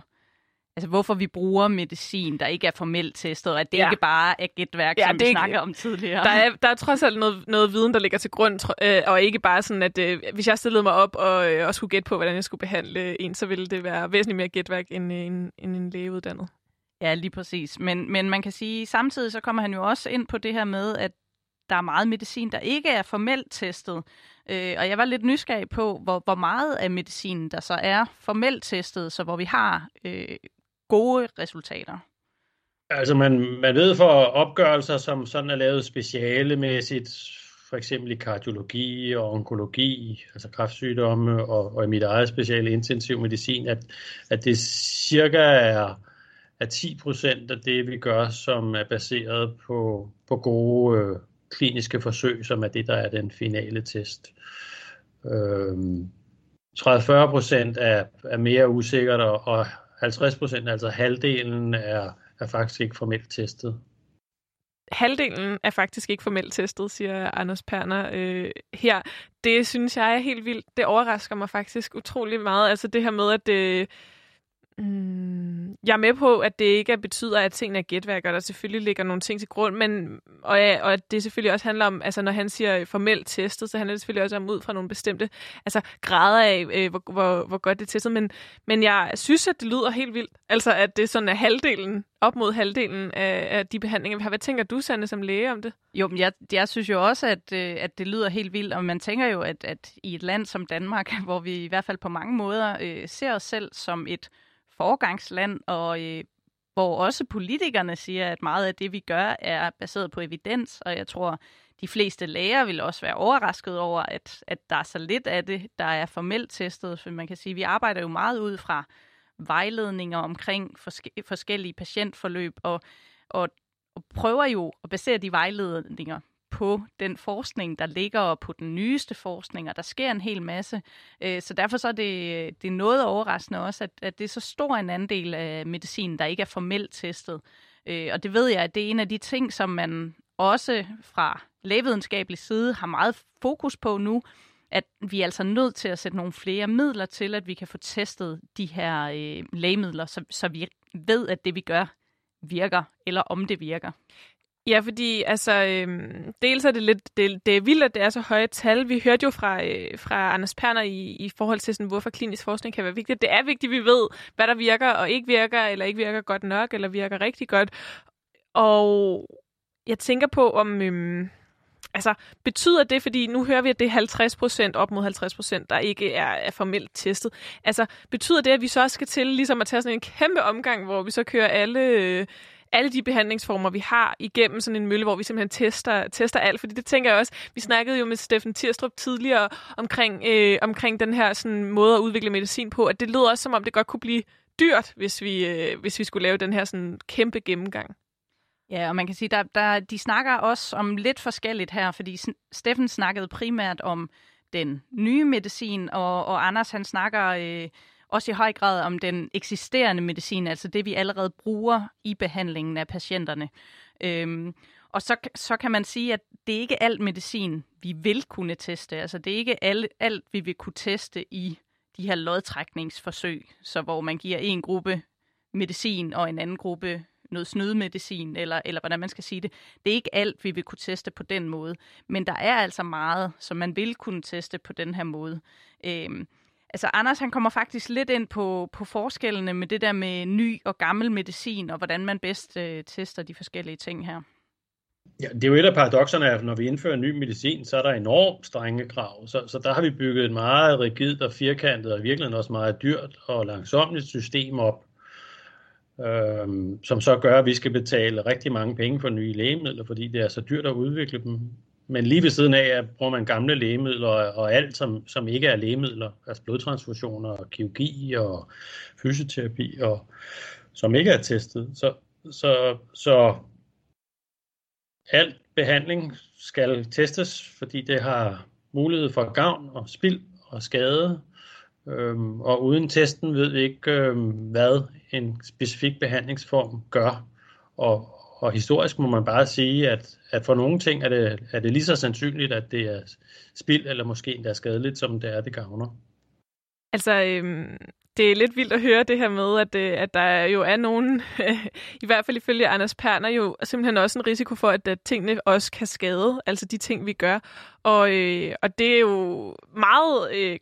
Speaker 6: Altså, hvorfor vi bruger medicin, der ikke er formelt testet, og at det ja. ikke bare er gætværk, ja, som vi snakker om tidligere.
Speaker 1: Der er, der er trods alt noget, noget viden, der ligger til grund, øh, og ikke bare sådan, at øh, hvis jeg stillede mig op og, øh, og skulle gætte på, hvordan jeg skulle behandle en, så ville det være væsentligt mere gætværk end, end, end en lægeuddannet.
Speaker 6: Ja, lige præcis. Men, men man kan sige, samtidig så kommer han jo også ind på det her med, at der er meget medicin, der ikke er formelt testet. Øh, og jeg var lidt nysgerrig på, hvor, hvor meget af medicinen, der så er formelt testet, så hvor vi har øh, gode resultater.
Speaker 8: Altså man, man ved for opgørelser, som sådan er lavet specialemæssigt, for eksempel i kardiologi og onkologi, altså kræftsygdomme, og, og i mit eget speciale intensiv medicin, at, at det cirka er er 10% af det, vi gør, som er baseret på, på gode øh, kliniske forsøg, som er det, der er den finale test. Øhm, 30-40% er, er mere usikkert, og, og 50 procent, altså halvdelen, er, er faktisk ikke formelt testet.
Speaker 1: Halvdelen er faktisk ikke formelt testet, siger Anders Perner øh, her. Det synes jeg er helt vildt. Det overrasker mig faktisk utrolig meget. Altså det her med, at... Øh, Mm, jeg er med på, at det ikke betyder, at tingene er gætværk, og der selvfølgelig ligger nogle ting til grund, men, og, og at det selvfølgelig også handler om, altså når han siger formelt testet, så handler det selvfølgelig også om ud fra nogle bestemte altså, grader af, øh, hvor, hvor, hvor godt det er testet. Men, men jeg synes, at det lyder helt vildt. Altså, at det sådan er halvdelen, op mod halvdelen af, af de behandlinger, vi har. Hvad tænker du, Sande, som læge om det?
Speaker 6: Jo, men jeg, jeg synes jo også, at, øh, at det lyder helt vildt, og man tænker jo, at, at i et land som Danmark, hvor vi i hvert fald på mange måder øh, ser os selv som et forgangsland, og øh, hvor også politikerne siger, at meget af det, vi gør, er baseret på evidens, og jeg tror, de fleste læger vil også være overrasket over, at, at der er så lidt af det, der er formelt testet, for man kan sige, at vi arbejder jo meget ud fra vejledninger omkring forske- forskellige patientforløb, og, og, og prøver jo at basere de vejledninger på den forskning, der ligger, og på den nyeste forskning, og der sker en hel masse. Øh, så derfor så er det, det er noget overraskende også, at, at det er så stor en andel af medicinen, der ikke er formelt testet. Øh, og det ved jeg, at det er en af de ting, som man også fra lægevidenskabelig side har meget fokus på nu, at vi er altså nødt til at sætte nogle flere midler til, at vi kan få testet de her øh, lægemidler, så, så vi ved, at det vi gør virker, eller om det virker.
Speaker 1: Ja, fordi altså, øhm, dels er det lidt det, det er vildt, at det er så høje tal. Vi hørte jo fra, øh, fra Anders Perner i, i forhold til, sådan, hvorfor klinisk forskning kan være vigtigt. Det er vigtigt, at vi ved, hvad der virker og ikke virker, eller ikke virker godt nok, eller virker rigtig godt. Og jeg tænker på, om... Øhm, altså, betyder det, fordi nu hører vi, at det er 50 procent, op mod 50 procent, der ikke er, er formelt testet. Altså, betyder det, at vi så også skal til ligesom at tage sådan en kæmpe omgang, hvor vi så kører alle... Øh, alle de behandlingsformer, vi har igennem sådan en mølle, hvor vi simpelthen tester, tester alt. Fordi det tænker jeg også, vi snakkede jo med Steffen Tirstrup tidligere omkring, øh, omkring den her sådan, måde at udvikle medicin på, at det lød også som om, det godt kunne blive dyrt, hvis vi, øh, hvis vi skulle lave den her sådan, kæmpe gennemgang.
Speaker 6: Ja, og man kan sige, der, der, de snakker også om lidt forskelligt her, fordi Steffen snakkede primært om den nye medicin, og, og Anders han snakker øh, også i høj grad om den eksisterende medicin, altså det vi allerede bruger i behandlingen af patienterne. Øhm, og så, så kan man sige, at det er ikke alt medicin, vi vil kunne teste. Altså det er ikke alt, alt vi vil kunne teste i de her lodtrækningsforsøg, så hvor man giver en gruppe medicin og en anden gruppe noget snydemedicin, eller, eller hvordan man skal sige det. Det er ikke alt, vi vil kunne teste på den måde, men der er altså meget, som man vil kunne teste på den her måde. Øhm, altså Anders han kommer faktisk lidt ind på, på forskellene med det der med ny og gammel medicin, og hvordan man bedst øh, tester de forskellige ting her.
Speaker 8: Ja, det er jo et af paradoxerne, at når vi indfører ny medicin, så er der enormt strenge krav. Så, så der har vi bygget et meget rigidt og firkantet, og virkelig også meget dyrt og langsomt system op, øhm, som så gør, at vi skal betale rigtig mange penge for nye lægemidler, fordi det er så dyrt at udvikle dem. Men lige ved siden af at bruger man gamle lægemidler og alt, som, som ikke er lægemidler, altså blodtransfusioner og kirurgi og fysioterapi, og, som ikke er testet. Så, så, så alt behandling skal testes, fordi det har mulighed for gavn og spild og skade. Øhm, og uden testen ved vi ikke, øhm, hvad en specifik behandlingsform gør. Og, og historisk må man bare sige, at, at for nogle ting er det, er det lige så sandsynligt, at det er spild eller måske endda skadeligt, som det er, det gavner.
Speaker 1: Altså, øhm, det er lidt vildt at høre det her med, at, øh, at der jo er nogen, i hvert fald ifølge Anders Perner, jo simpelthen også en risiko for, at, at tingene også kan skade, altså de ting, vi gør. Og, øh, og det er jo meget øh,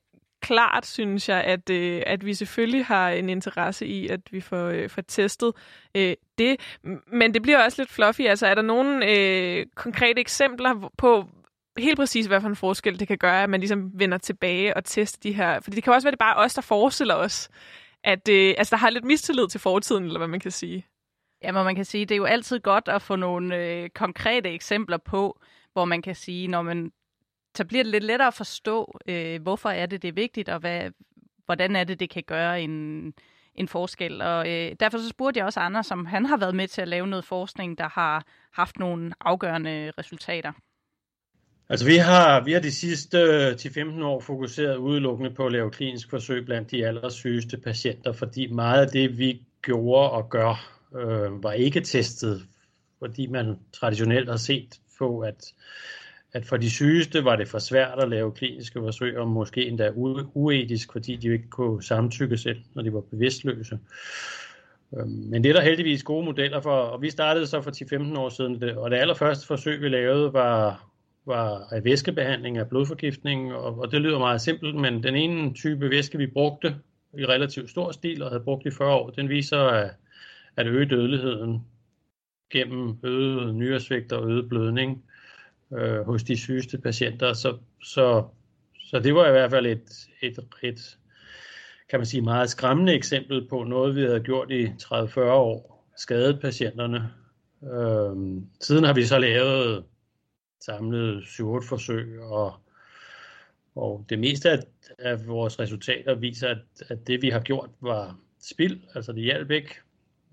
Speaker 1: klart, synes jeg, at, øh, at vi selvfølgelig har en interesse i, at vi får, øh, får testet øh, det. Men det bliver også lidt fluffy. Altså, er der nogle øh, konkrete eksempler på, helt præcis, hvad for en forskel det kan gøre, at man ligesom vender tilbage og tester de her... Fordi det kan også være, det bare os, der forestiller os, at øh, altså, der har lidt mistillid til fortiden, eller hvad man kan sige.
Speaker 6: Ja, men man kan sige, det er jo altid godt at få nogle øh, konkrete eksempler på, hvor man kan sige, når man så bliver det lidt lettere at forstå, øh, hvorfor er det, det er vigtigt, og hvad, hvordan er det, det kan gøre en, en forskel. Og øh, derfor så spurgte jeg også Anders, som han har været med til at lave noget forskning, der har haft nogle afgørende resultater.
Speaker 8: Altså vi har, vi har de sidste øh, 10-15 år fokuseret udelukkende på at lave klinisk forsøg blandt de allersygeste patienter, fordi meget af det, vi gjorde og gør, øh, var ikke testet, fordi man traditionelt har set på, at at for de sygeste var det for svært at lave kliniske forsøg, og måske endda uetisk, fordi de ikke kunne samtykke selv, når de var bevidstløse. Øhm, men det er der heldigvis gode modeller for, og vi startede så for 10-15 år siden, og det allerførste forsøg, vi lavede, var, var af væskebehandling af blodforgiftning, og, og det lyder meget simpelt, men den ene type væske, vi brugte i relativt stor stil og havde brugt i 40 år, den viser at, at øge dødeligheden gennem øget nyresvigt og øget blødning øh, hos de sygeste patienter. Så, så, så det var i hvert fald et, et, et kan man sige, meget skræmmende eksempel på noget, vi havde gjort i 30-40 år, skadet patienterne. Øh, siden har vi så lavet samlet 7 forsøg, og, og det meste af, af vores resultater viser, at, at det vi har gjort var spild, altså det hjalp ikke.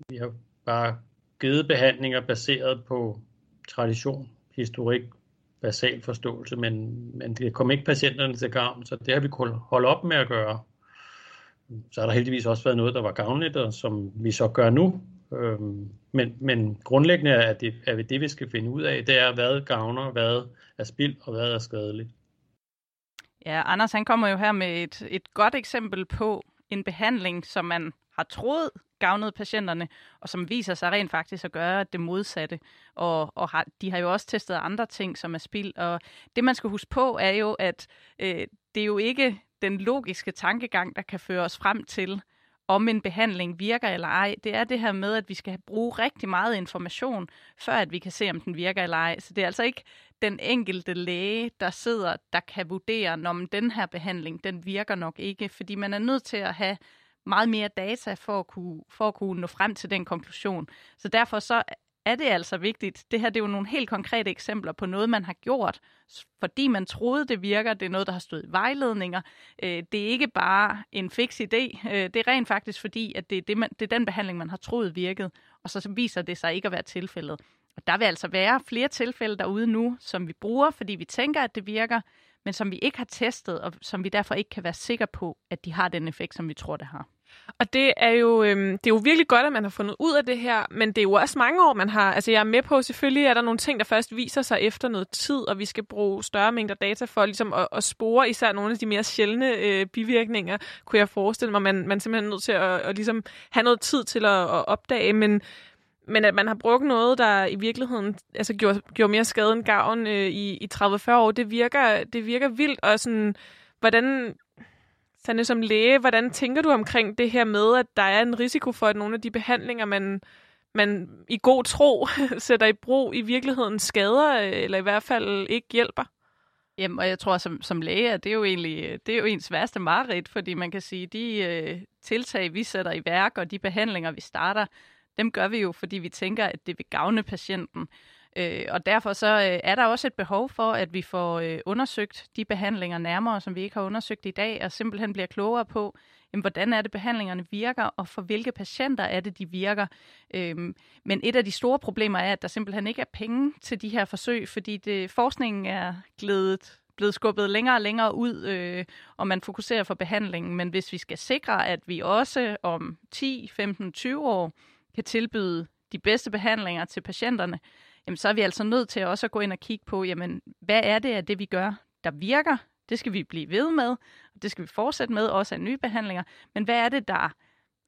Speaker 8: Vi har bare givet behandlinger baseret på tradition, historik, basal forståelse, men, men det kom ikke patienterne til gavn, så det har vi kunnet holde op med at gøre. Så har der heldigvis også været noget, der var gavnligt, og som vi så gør nu. Øhm, men, men grundlæggende er det, er det, vi skal finde ud af, det er, hvad gavner, hvad er spild, og hvad er skadeligt.
Speaker 6: Ja, Anders han kommer jo her med et, et godt eksempel på en behandling, som man har troet gavnede patienterne, og som viser sig rent faktisk at gøre det modsatte. Og, og har, de har jo også testet andre ting, som er spild. Og det, man skal huske på, er jo, at øh, det er jo ikke den logiske tankegang, der kan føre os frem til, om en behandling virker eller ej. Det er det her med, at vi skal bruge rigtig meget information, før at vi kan se, om den virker eller ej. Så det er altså ikke den enkelte læge, der sidder, der kan vurdere, om den her behandling, den virker nok ikke. Fordi man er nødt til at have meget mere data for at kunne, for at kunne nå frem til den konklusion. Så derfor så er det altså vigtigt. Det her det er jo nogle helt konkrete eksempler på noget, man har gjort, fordi man troede, det virker. Det er noget, der har stået i vejledninger. Øh, det er ikke bare en fix idé. Øh, det er rent faktisk fordi, at det er, det, man, det er den behandling, man har troet virkede, og så viser det sig ikke at være tilfældet. Og der vil altså være flere tilfælde derude nu, som vi bruger, fordi vi tænker, at det virker, men som vi ikke har testet, og som vi derfor ikke kan være sikre på, at de har den effekt, som vi tror, det har.
Speaker 1: Og det er jo øhm, det er jo virkelig godt, at man har fundet ud af det her, men det er jo også mange år, man har... Altså jeg er med på, selvfølgelig er der nogle ting, der først viser sig efter noget tid, og vi skal bruge større mængder data for ligesom at, at spore især nogle af de mere sjældne øh, bivirkninger, kunne jeg forestille mig. Man, man simpelthen er nødt til at, at ligesom have noget tid til at, at opdage, men, men at man har brugt noget, der i virkeligheden altså gjorde, gjorde mere skade end gavn øh, i, i 30-40 år, det virker, det virker vildt, og sådan, hvordan Sanne, som læge, hvordan tænker du omkring det her med, at der er en risiko for, at nogle af de behandlinger, man, man i god tro sætter i brug, i virkeligheden skader, øh, eller i hvert fald ikke hjælper?
Speaker 6: Jamen, og jeg tror, som, som læge, at det er jo egentlig det er jo ens værste mareridt, fordi man kan sige, de øh, tiltag, vi sætter i værk, og de behandlinger, vi starter, dem gør vi jo, fordi vi tænker, at det vil gavne patienten. Øh, og derfor så øh, er der også et behov for, at vi får øh, undersøgt de behandlinger nærmere, som vi ikke har undersøgt i dag, og simpelthen bliver klogere på, jamen, hvordan er det, behandlingerne virker, og for hvilke patienter er det, de virker. Øhm, men et af de store problemer er, at der simpelthen ikke er penge til de her forsøg, fordi det, forskningen er glædet blevet skubbet længere og længere ud, øh, og man fokuserer for behandlingen. Men hvis vi skal sikre, at vi også om 10, 15, 20 år kan tilbyde de bedste behandlinger til patienterne, jamen så er vi altså nødt til også at gå ind og kigge på, jamen hvad er det af det, vi gør, der virker? Det skal vi blive ved med, og det skal vi fortsætte med, også af nye behandlinger. Men hvad er det, der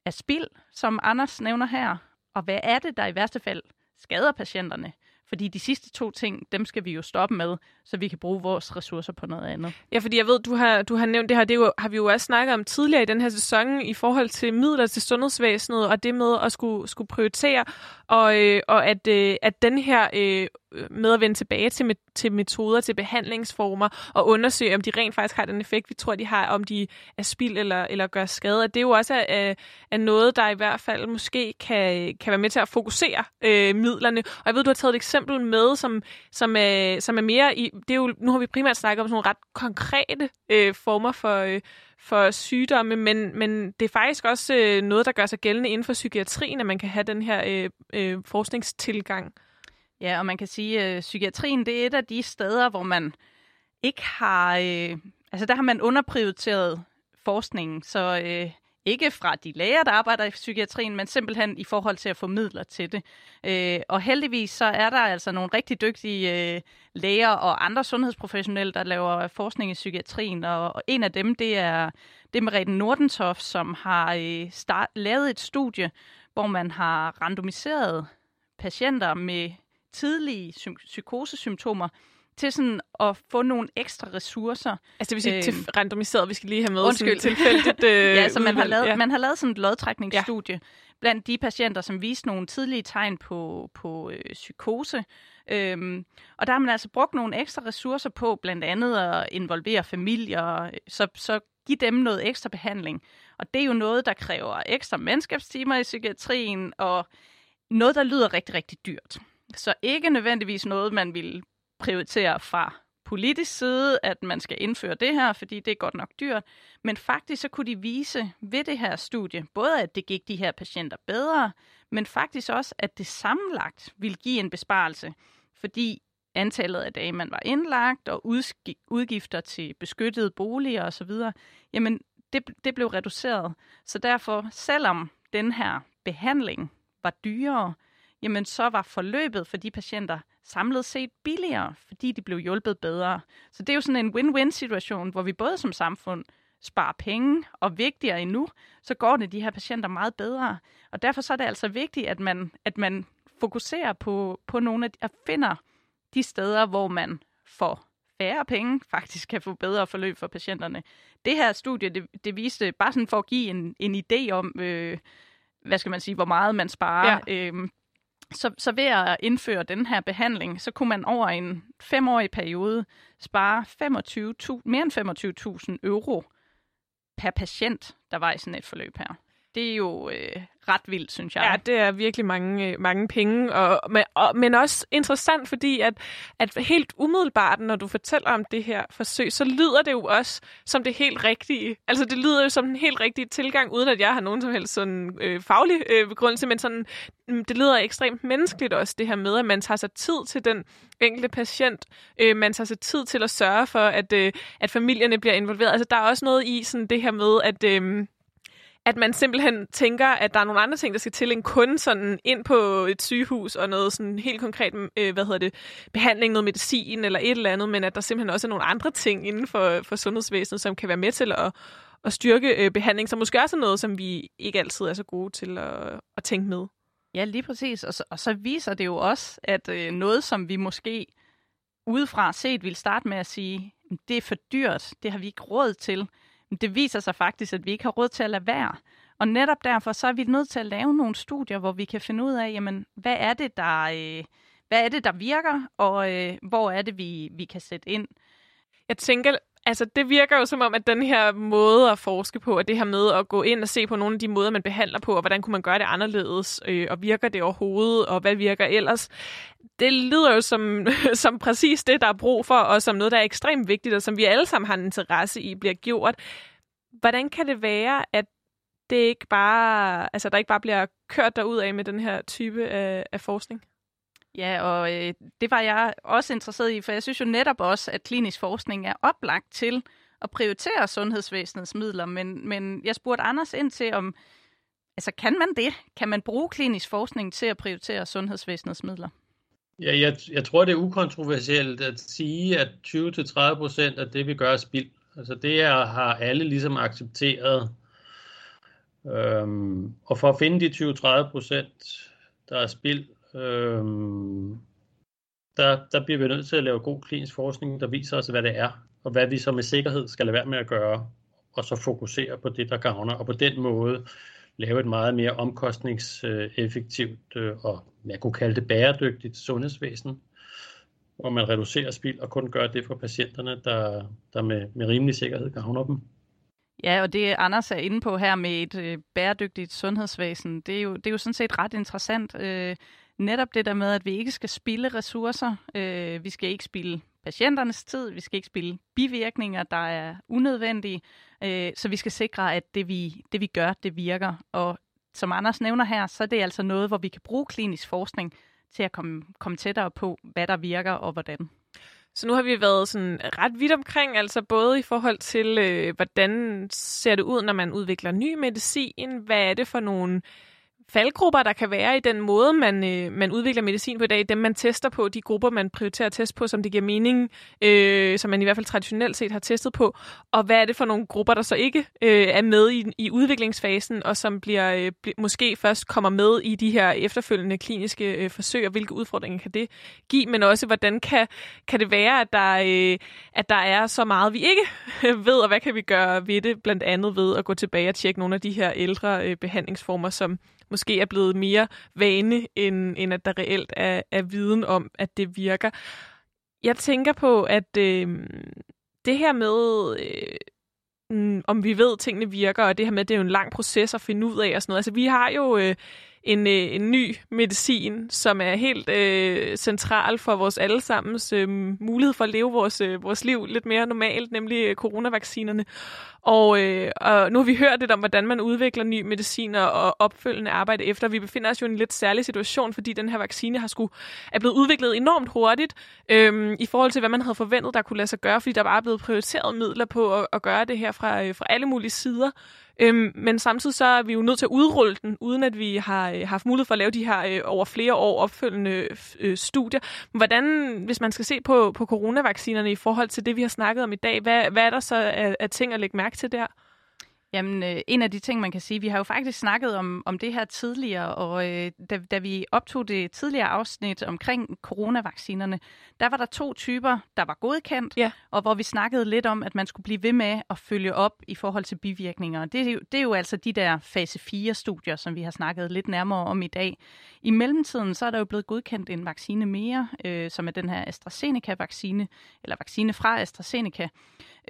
Speaker 6: er spild, som Anders nævner her? Og hvad er det, der i værste fald skader patienterne? Fordi de sidste to ting, dem skal vi jo stoppe med, så vi kan bruge vores ressourcer på noget andet.
Speaker 1: Ja, fordi jeg ved, du har, du har nævnt det her, det jo, har vi jo også snakket om tidligere i den her sæson i forhold til midler til sundhedsvæsenet, og det med at skulle, skulle prioritere, og, øh, og at, øh, at den her øh, Øh, med at vende tilbage til, til metoder, til behandlingsformer, og undersøge, om de rent faktisk har den effekt, vi tror, de har, om de er spild eller, eller gør skade. Og det er jo også er, er noget, der i hvert fald måske kan, kan være med til at fokusere øh, midlerne. Og jeg ved, du har taget et eksempel med, som, som, øh, som er mere i... Det er jo, nu har vi primært snakket om sådan nogle ret konkrete øh, former for... Øh, for sygdomme, men, men det er faktisk også øh, noget, der gør sig gældende inden for psykiatrien, at man kan have den her øh, øh, forskningstilgang.
Speaker 6: Ja, og man kan sige, at øh, psykiatrien det er et af de steder, hvor man ikke har... Øh, altså der har man underprioriteret forskningen, så øh, ikke fra de læger, der arbejder i psykiatrien, men simpelthen i forhold til at få midler til det. Øh, og heldigvis så er der altså nogle rigtig dygtige øh, læger og andre sundhedsprofessionelle, der laver forskning i psykiatrien, og, og en af dem, det er, det er Merete Nordentoff, som har øh, start, lavet et studie, hvor man har randomiseret patienter med tidlige psykosesymptomer til sådan at få nogle ekstra ressourcer.
Speaker 1: Altså det vil sige øh, til randomiseret, vi skal lige have med undskyld. sådan tilfældigt øh,
Speaker 6: Ja, så man har, lavet, ja. man har lavet sådan et lodtrækningsstudie ja. blandt de patienter, som viste nogle tidlige tegn på, på øh, psykose. Øhm, og der har man altså brugt nogle ekstra ressourcer på, blandt andet at involvere familier, så, så give dem noget ekstra behandling. Og det er jo noget, der kræver ekstra mandskabstimer i psykiatrien, og noget, der lyder rigtig, rigtig dyrt. Så ikke nødvendigvis noget, man vil prioritere fra politisk side, at man skal indføre det her, fordi det er godt nok dyrt. Men faktisk så kunne de vise ved det her studie, både at det gik de her patienter bedre, men faktisk også, at det sammenlagt ville give en besparelse, fordi antallet af dage, man var indlagt, og udgifter til beskyttede boliger osv., jamen det, det blev reduceret. Så derfor, selvom den her behandling var dyrere, jamen så var forløbet for de patienter samlet set billigere, fordi de blev hjulpet bedre. Så det er jo sådan en win-win situation, hvor vi både som samfund spare penge, og vigtigere endnu, så går det de her patienter meget bedre. Og derfor så er det altså vigtigt, at man, at man fokuserer på, på nogle af de, at finder de steder, hvor man får færre penge, faktisk kan få bedre forløb for patienterne. Det her studie, det, det viste, bare sådan for at give en, en idé om, øh, hvad skal man sige, hvor meget man sparer. Ja. Øh, så, så ved at indføre den her behandling, så kunne man over en femårig periode spare 25, mere end 25.000 euro per patient, der var i sådan et forløb her. Det er jo øh, ret vildt, synes jeg.
Speaker 1: Ja, det er virkelig mange, øh, mange penge, og, men, og, men også interessant, fordi at, at helt umiddelbart, når du fortæller om det her forsøg, så lyder det jo også som det helt rigtige. Altså det lyder jo som den helt rigtige tilgang, uden at jeg har nogen som helst sådan, øh, faglig øh, begrundelse, men sådan, mm, det lyder ekstremt menneskeligt også, det her med, at man tager sig tid til den enkelte patient. Øh, man tager sig tid til at sørge for, at, øh, at familierne bliver involveret. Altså der er også noget i sådan det her med, at... Øh, at man simpelthen tænker, at der er nogle andre ting, der skal til end kun sådan ind på et sygehus og noget sådan helt konkret, øh, hvad hedder det, behandling, noget medicin eller et eller andet, men at der simpelthen også er nogle andre ting inden for, for sundhedsvæsenet, som kan være med til at, at styrke øh, behandling, som måske også er noget, som vi ikke altid er så gode til at, at tænke med.
Speaker 6: Ja, lige præcis. Og så, og så viser det jo også, at øh, noget, som vi måske udefra set vil starte med at sige, det er for dyrt, det har vi ikke råd til, det viser sig faktisk, at vi ikke har råd til at lade være. Og netop derfor så er vi nødt til at lave nogle studier, hvor vi kan finde ud af, jamen, hvad er det, der, øh, hvad er det, der virker, og øh, hvor er det, vi, vi kan sætte ind.
Speaker 1: Jeg tænker, altså det virker jo som om, at den her måde at forske på, og det her med at gå ind og se på nogle af de måder, man behandler på, og hvordan kunne man gøre det anderledes, øh, og virker det overhovedet, og hvad virker ellers, det lyder jo som, som præcis det, der er brug for, og som noget, der er ekstremt vigtigt, og som vi alle sammen har en interesse i, bliver gjort. Hvordan kan det være, at det ikke bare, altså, der ikke bare bliver kørt derud af med den her type af, af forskning?
Speaker 6: Ja, og øh, det var jeg også interesseret i, for jeg synes jo netop også, at klinisk forskning er oplagt til at prioritere sundhedsvæsenets midler, men, men jeg spurgte Anders ind til, om altså, kan man det? Kan man bruge klinisk forskning til at prioritere sundhedsvæsenets midler?
Speaker 8: Ja, jeg, jeg tror, det er ukontroversielt at sige, at 20-30 procent af det, vi gør, er spild. Altså det er, har alle ligesom accepteret. Øhm, og for at finde de 20-30 procent, der er spild, øhm, der, der bliver vi nødt til at lave god klinisk forskning, der viser os, hvad det er, og hvad vi så med sikkerhed skal lade være med at gøre, og så fokusere på det, der gavner, og på den måde lave et meget mere omkostningseffektivt øh, og jeg kunne kalde det bæredygtigt sundhedsvæsen, hvor man reducerer spild og kun gør det for patienterne, der, der med, med rimelig sikkerhed gavner dem.
Speaker 6: Ja, og det Anders er inde på her med et øh, bæredygtigt sundhedsvæsen, det er, jo, det er jo sådan set ret interessant. Øh, netop det der med, at vi ikke skal spille ressourcer. Øh, vi skal ikke spille patienternes tid, vi skal ikke spille bivirkninger, der er unødvendige. Øh, så vi skal sikre, at det vi, det vi gør, det virker. Og som Anders nævner her, så er det altså noget, hvor vi kan bruge klinisk forskning til at komme, komme tættere på, hvad der virker og hvordan.
Speaker 1: Så nu har vi været sådan ret vidt omkring, altså både i forhold til, øh, hvordan ser det ud, når man udvikler ny medicin, hvad er det for nogle faldgrupper, der kan være i den måde, man, øh, man udvikler medicin på i dag, dem man tester på, de grupper, man prioriterer at teste på, som det giver mening, øh, som man i hvert fald traditionelt set har testet på, og hvad er det for nogle grupper, der så ikke øh, er med i, i udviklingsfasen, og som bliver øh, bl- måske først kommer med i de her efterfølgende kliniske øh, forsøg, og hvilke udfordringer kan det give, men også hvordan kan, kan det være, at der, øh, at der er så meget, vi ikke ved, og hvad kan vi gøre ved det, blandt andet ved at gå tilbage og tjekke nogle af de her ældre øh, behandlingsformer, som måske er blevet mere vane, end, end at der reelt er, er viden om, at det virker. Jeg tænker på, at øh, det her med, øh, mm, om vi ved, at tingene virker, og det her med, at det er jo en lang proces at finde ud af og sådan noget. Altså, vi har jo øh, en, øh, en ny medicin, som er helt øh, central for vores allesammens øh, mulighed for at leve vores, øh, vores liv lidt mere normalt, nemlig øh, coronavaccinerne. Og, øh, og nu har vi hørt lidt om, hvordan man udvikler ny medicin og opfølgende arbejde efter. Vi befinder os jo i en lidt særlig situation, fordi den her vaccine har skulle, er blevet udviklet enormt hurtigt øh, i forhold til, hvad man havde forventet, der kunne lade sig gøre, fordi der bare er blevet prioriteret midler på at, at gøre det her fra, øh, fra alle mulige sider. Øhm, men samtidig så er vi jo nødt til at udrulle den, uden at vi har øh, haft mulighed for at lave de her øh, over flere år opfølgende øh, studier. Hvordan, hvis man skal se på, på coronavaccinerne i forhold til det, vi har snakket om i dag, hvad, hvad er der så af, af ting at lægge mærke til der?
Speaker 6: Jamen, øh, en af de ting, man kan sige, vi har jo faktisk snakket om, om det her tidligere, og øh, da, da vi optog det tidligere afsnit omkring coronavaccinerne, der var der to typer, der var godkendt,
Speaker 1: ja.
Speaker 6: og hvor vi snakkede lidt om, at man skulle blive ved med at følge op i forhold til bivirkninger. Det er jo, det er jo altså de der fase 4-studier, som vi har snakket lidt nærmere om i dag. I mellemtiden, så er der jo blevet godkendt en vaccine mere, øh, som er den her AstraZeneca-vaccine, eller vaccine fra AstraZeneca,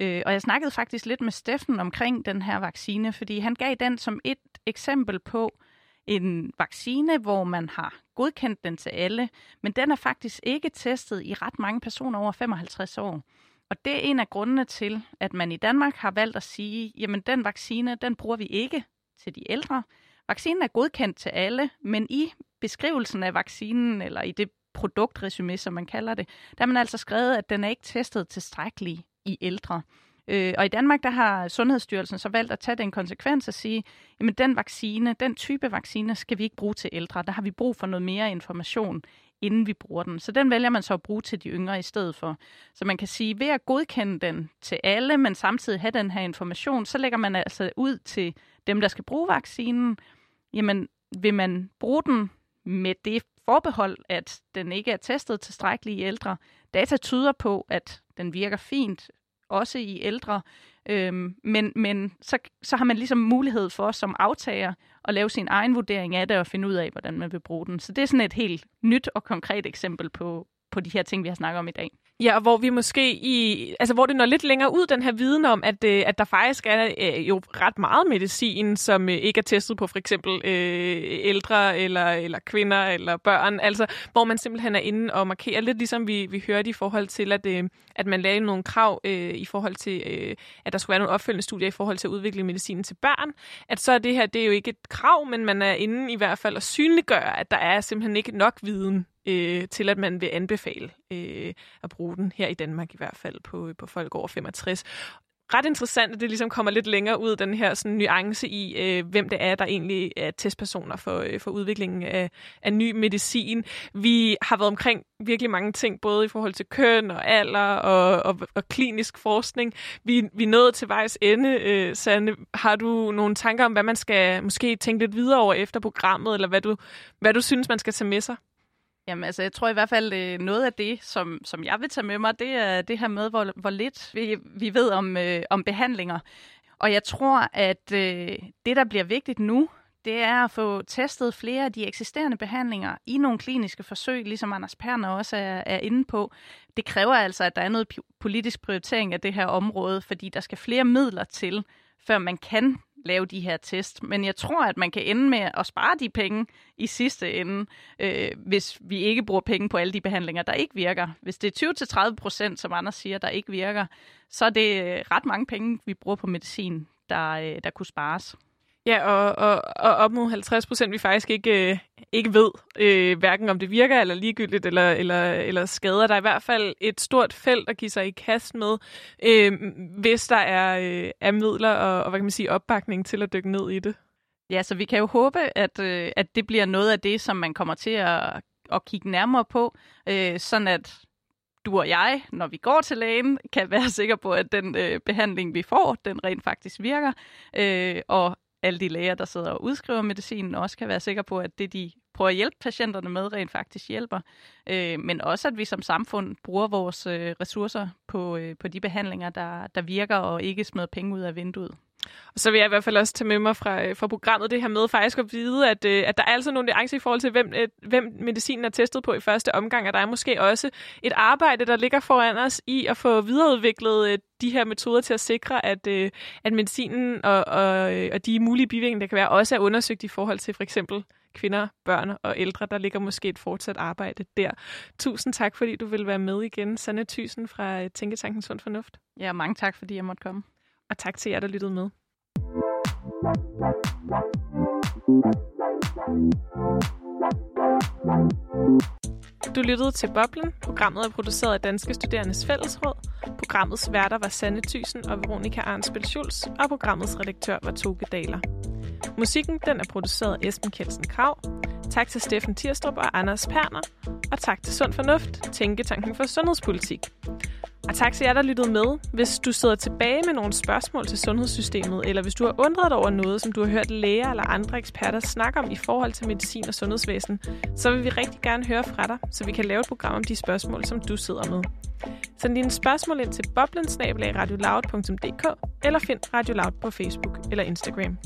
Speaker 6: Øh, og jeg snakkede faktisk lidt med Steffen omkring den her vaccine, fordi han gav den som et eksempel på en vaccine, hvor man har godkendt den til alle, men den er faktisk ikke testet i ret mange personer over 55 år. Og det er en af grundene til, at man i Danmark har valgt at sige, jamen den vaccine, den bruger vi ikke til de ældre. Vaccinen er godkendt til alle, men i beskrivelsen af vaccinen, eller i det produktresume, som man kalder det, der har man altså skrevet, at den er ikke testet tilstrækkeligt i ældre. Øh, og i Danmark, der har Sundhedsstyrelsen så valgt at tage den konsekvens og sige, jamen den vaccine, den type vaccine, skal vi ikke bruge til ældre. Der har vi brug for noget mere information, inden vi bruger den. Så den vælger man så at bruge til de yngre i stedet for. Så man kan sige, ved at godkende den til alle, men samtidig have den her information, så lægger man altså ud til dem, der skal bruge vaccinen, jamen vil man bruge den med det forbehold, at den ikke er testet tilstrækkeligt i ældre. Data tyder på, at den virker fint, også i ældre. Øhm, men men så, så har man ligesom mulighed for som aftager at lave sin egen vurdering af det og finde ud af, hvordan man vil bruge den. Så det er sådan et helt nyt og konkret eksempel på, på de her ting, vi har snakket om i dag.
Speaker 1: Ja, og hvor vi måske i, altså hvor det når lidt længere ud, den her viden om, at, øh, at der faktisk er øh, jo ret meget medicin, som øh, ikke er testet på for eksempel øh, ældre eller, eller kvinder eller børn, altså hvor man simpelthen er inde og markerer lidt ligesom vi, vi hørte i forhold til, at, øh, at man lavede nogle krav øh, i forhold til, øh, at der skulle være nogle opfølgende studier i forhold til at udvikle medicinen til børn, at så er det her, det er jo ikke et krav, men man er inde i hvert fald at synliggøre, at der er simpelthen ikke nok viden øh, til, at man vil anbefale øh, at bruge den her i Danmark i hvert fald på, på folk over 65 ret interessant, at det ligesom kommer lidt længere ud, den her sådan, nuance i, øh, hvem det er, der egentlig er testpersoner for, øh, for udviklingen af, af ny medicin. Vi har været omkring virkelig mange ting, både i forhold til køn og alder og, og, og klinisk forskning. Vi, vi er nået til vejs ende. Øh, Sande, har du nogle tanker om, hvad man skal måske tænke lidt videre over efter programmet, eller hvad du, hvad du synes, man skal tage med sig?
Speaker 6: Jamen altså, jeg tror i hvert fald, øh, noget af det, som, som jeg vil tage med mig, det er det her med, hvor, hvor lidt vi, vi ved om, øh, om behandlinger. Og jeg tror, at øh, det, der bliver vigtigt nu, det er at få testet flere af de eksisterende behandlinger i nogle kliniske forsøg, ligesom Anders Perner også er, er inde på. Det kræver altså, at der er noget politisk prioritering af det her område, fordi der skal flere midler til, før man kan lave de her test. Men jeg tror, at man kan ende med at spare de penge i sidste ende, øh, hvis vi ikke bruger penge på alle de behandlinger, der ikke virker. Hvis det er 20-30 procent, som andre siger, der ikke virker, så er det øh, ret mange penge, vi bruger på medicin, der, øh, der kunne spares.
Speaker 1: Ja, og, og, og op mod 50 procent, vi faktisk ikke, øh, ikke ved, øh, hverken om det virker eller ligegyldigt eller, eller, eller skader. Der er i hvert fald et stort felt at give sig i kast med, øh, hvis der er, øh, er midler og, og hvad kan man sige, opbakning til at dykke ned i det.
Speaker 6: Ja, så vi kan jo håbe, at, øh, at det bliver noget af det, som man kommer til at, at kigge nærmere på, øh, sådan at du og jeg, når vi går til lægen, kan være sikre på, at den øh, behandling, vi får, den rent faktisk virker, øh, og alle de læger, der sidder og udskriver medicinen, også kan være sikre på, at det, de prøver at hjælpe patienterne med, rent faktisk hjælper. Øh, men også, at vi som samfund bruger vores øh, ressourcer på, øh, på de behandlinger, der, der virker, og ikke smider penge ud af vinduet.
Speaker 1: Og så vil jeg i hvert fald også tage med mig fra, øh, fra programmet det her med faktisk at vide, at, øh, at der er altså nogle nuancer i forhold til, hvem, øh, hvem medicinen er testet på i første omgang, og der er måske også et arbejde, der ligger foran os i at få videreudviklet de her metoder til at sikre, at, at medicinen og, og, og de mulige bivirkninger, der kan være, også er undersøgt i forhold til for eksempel kvinder, børn og ældre. Der ligger måske et fortsat arbejde der. Tusind tak, fordi du vil være med igen. Sanne Thysen fra Tænketanken Sund Fornuft.
Speaker 6: Ja, mange tak, fordi jeg måtte komme.
Speaker 1: Og tak til jer, der lyttede med. Du lyttede til Boblen. Programmet er produceret af Danske Studerendes Fællesråd. Programmets værter var Sanne Thysen og Veronika Arnsbøl Schulz, og programmets redaktør var Toge Daler. Musikken den er produceret af Esben Kjeldsen Krav. Tak til Steffen Tirstrup og Anders Perner. Og tak til Sund Fornuft, Tænketanken for Sundhedspolitik. Og tak til jer, der lyttede med. Hvis du sidder tilbage med nogle spørgsmål til sundhedssystemet, eller hvis du har undret dig over noget, som du har hørt læger eller andre eksperter snakke om i forhold til medicin og sundhedsvæsen, så vil vi rigtig gerne høre fra dig, så vi kan lave et program om de spørgsmål, som du sidder med. Send dine spørgsmål ind til boblensnabelag eller find Radio Loud på Facebook eller Instagram.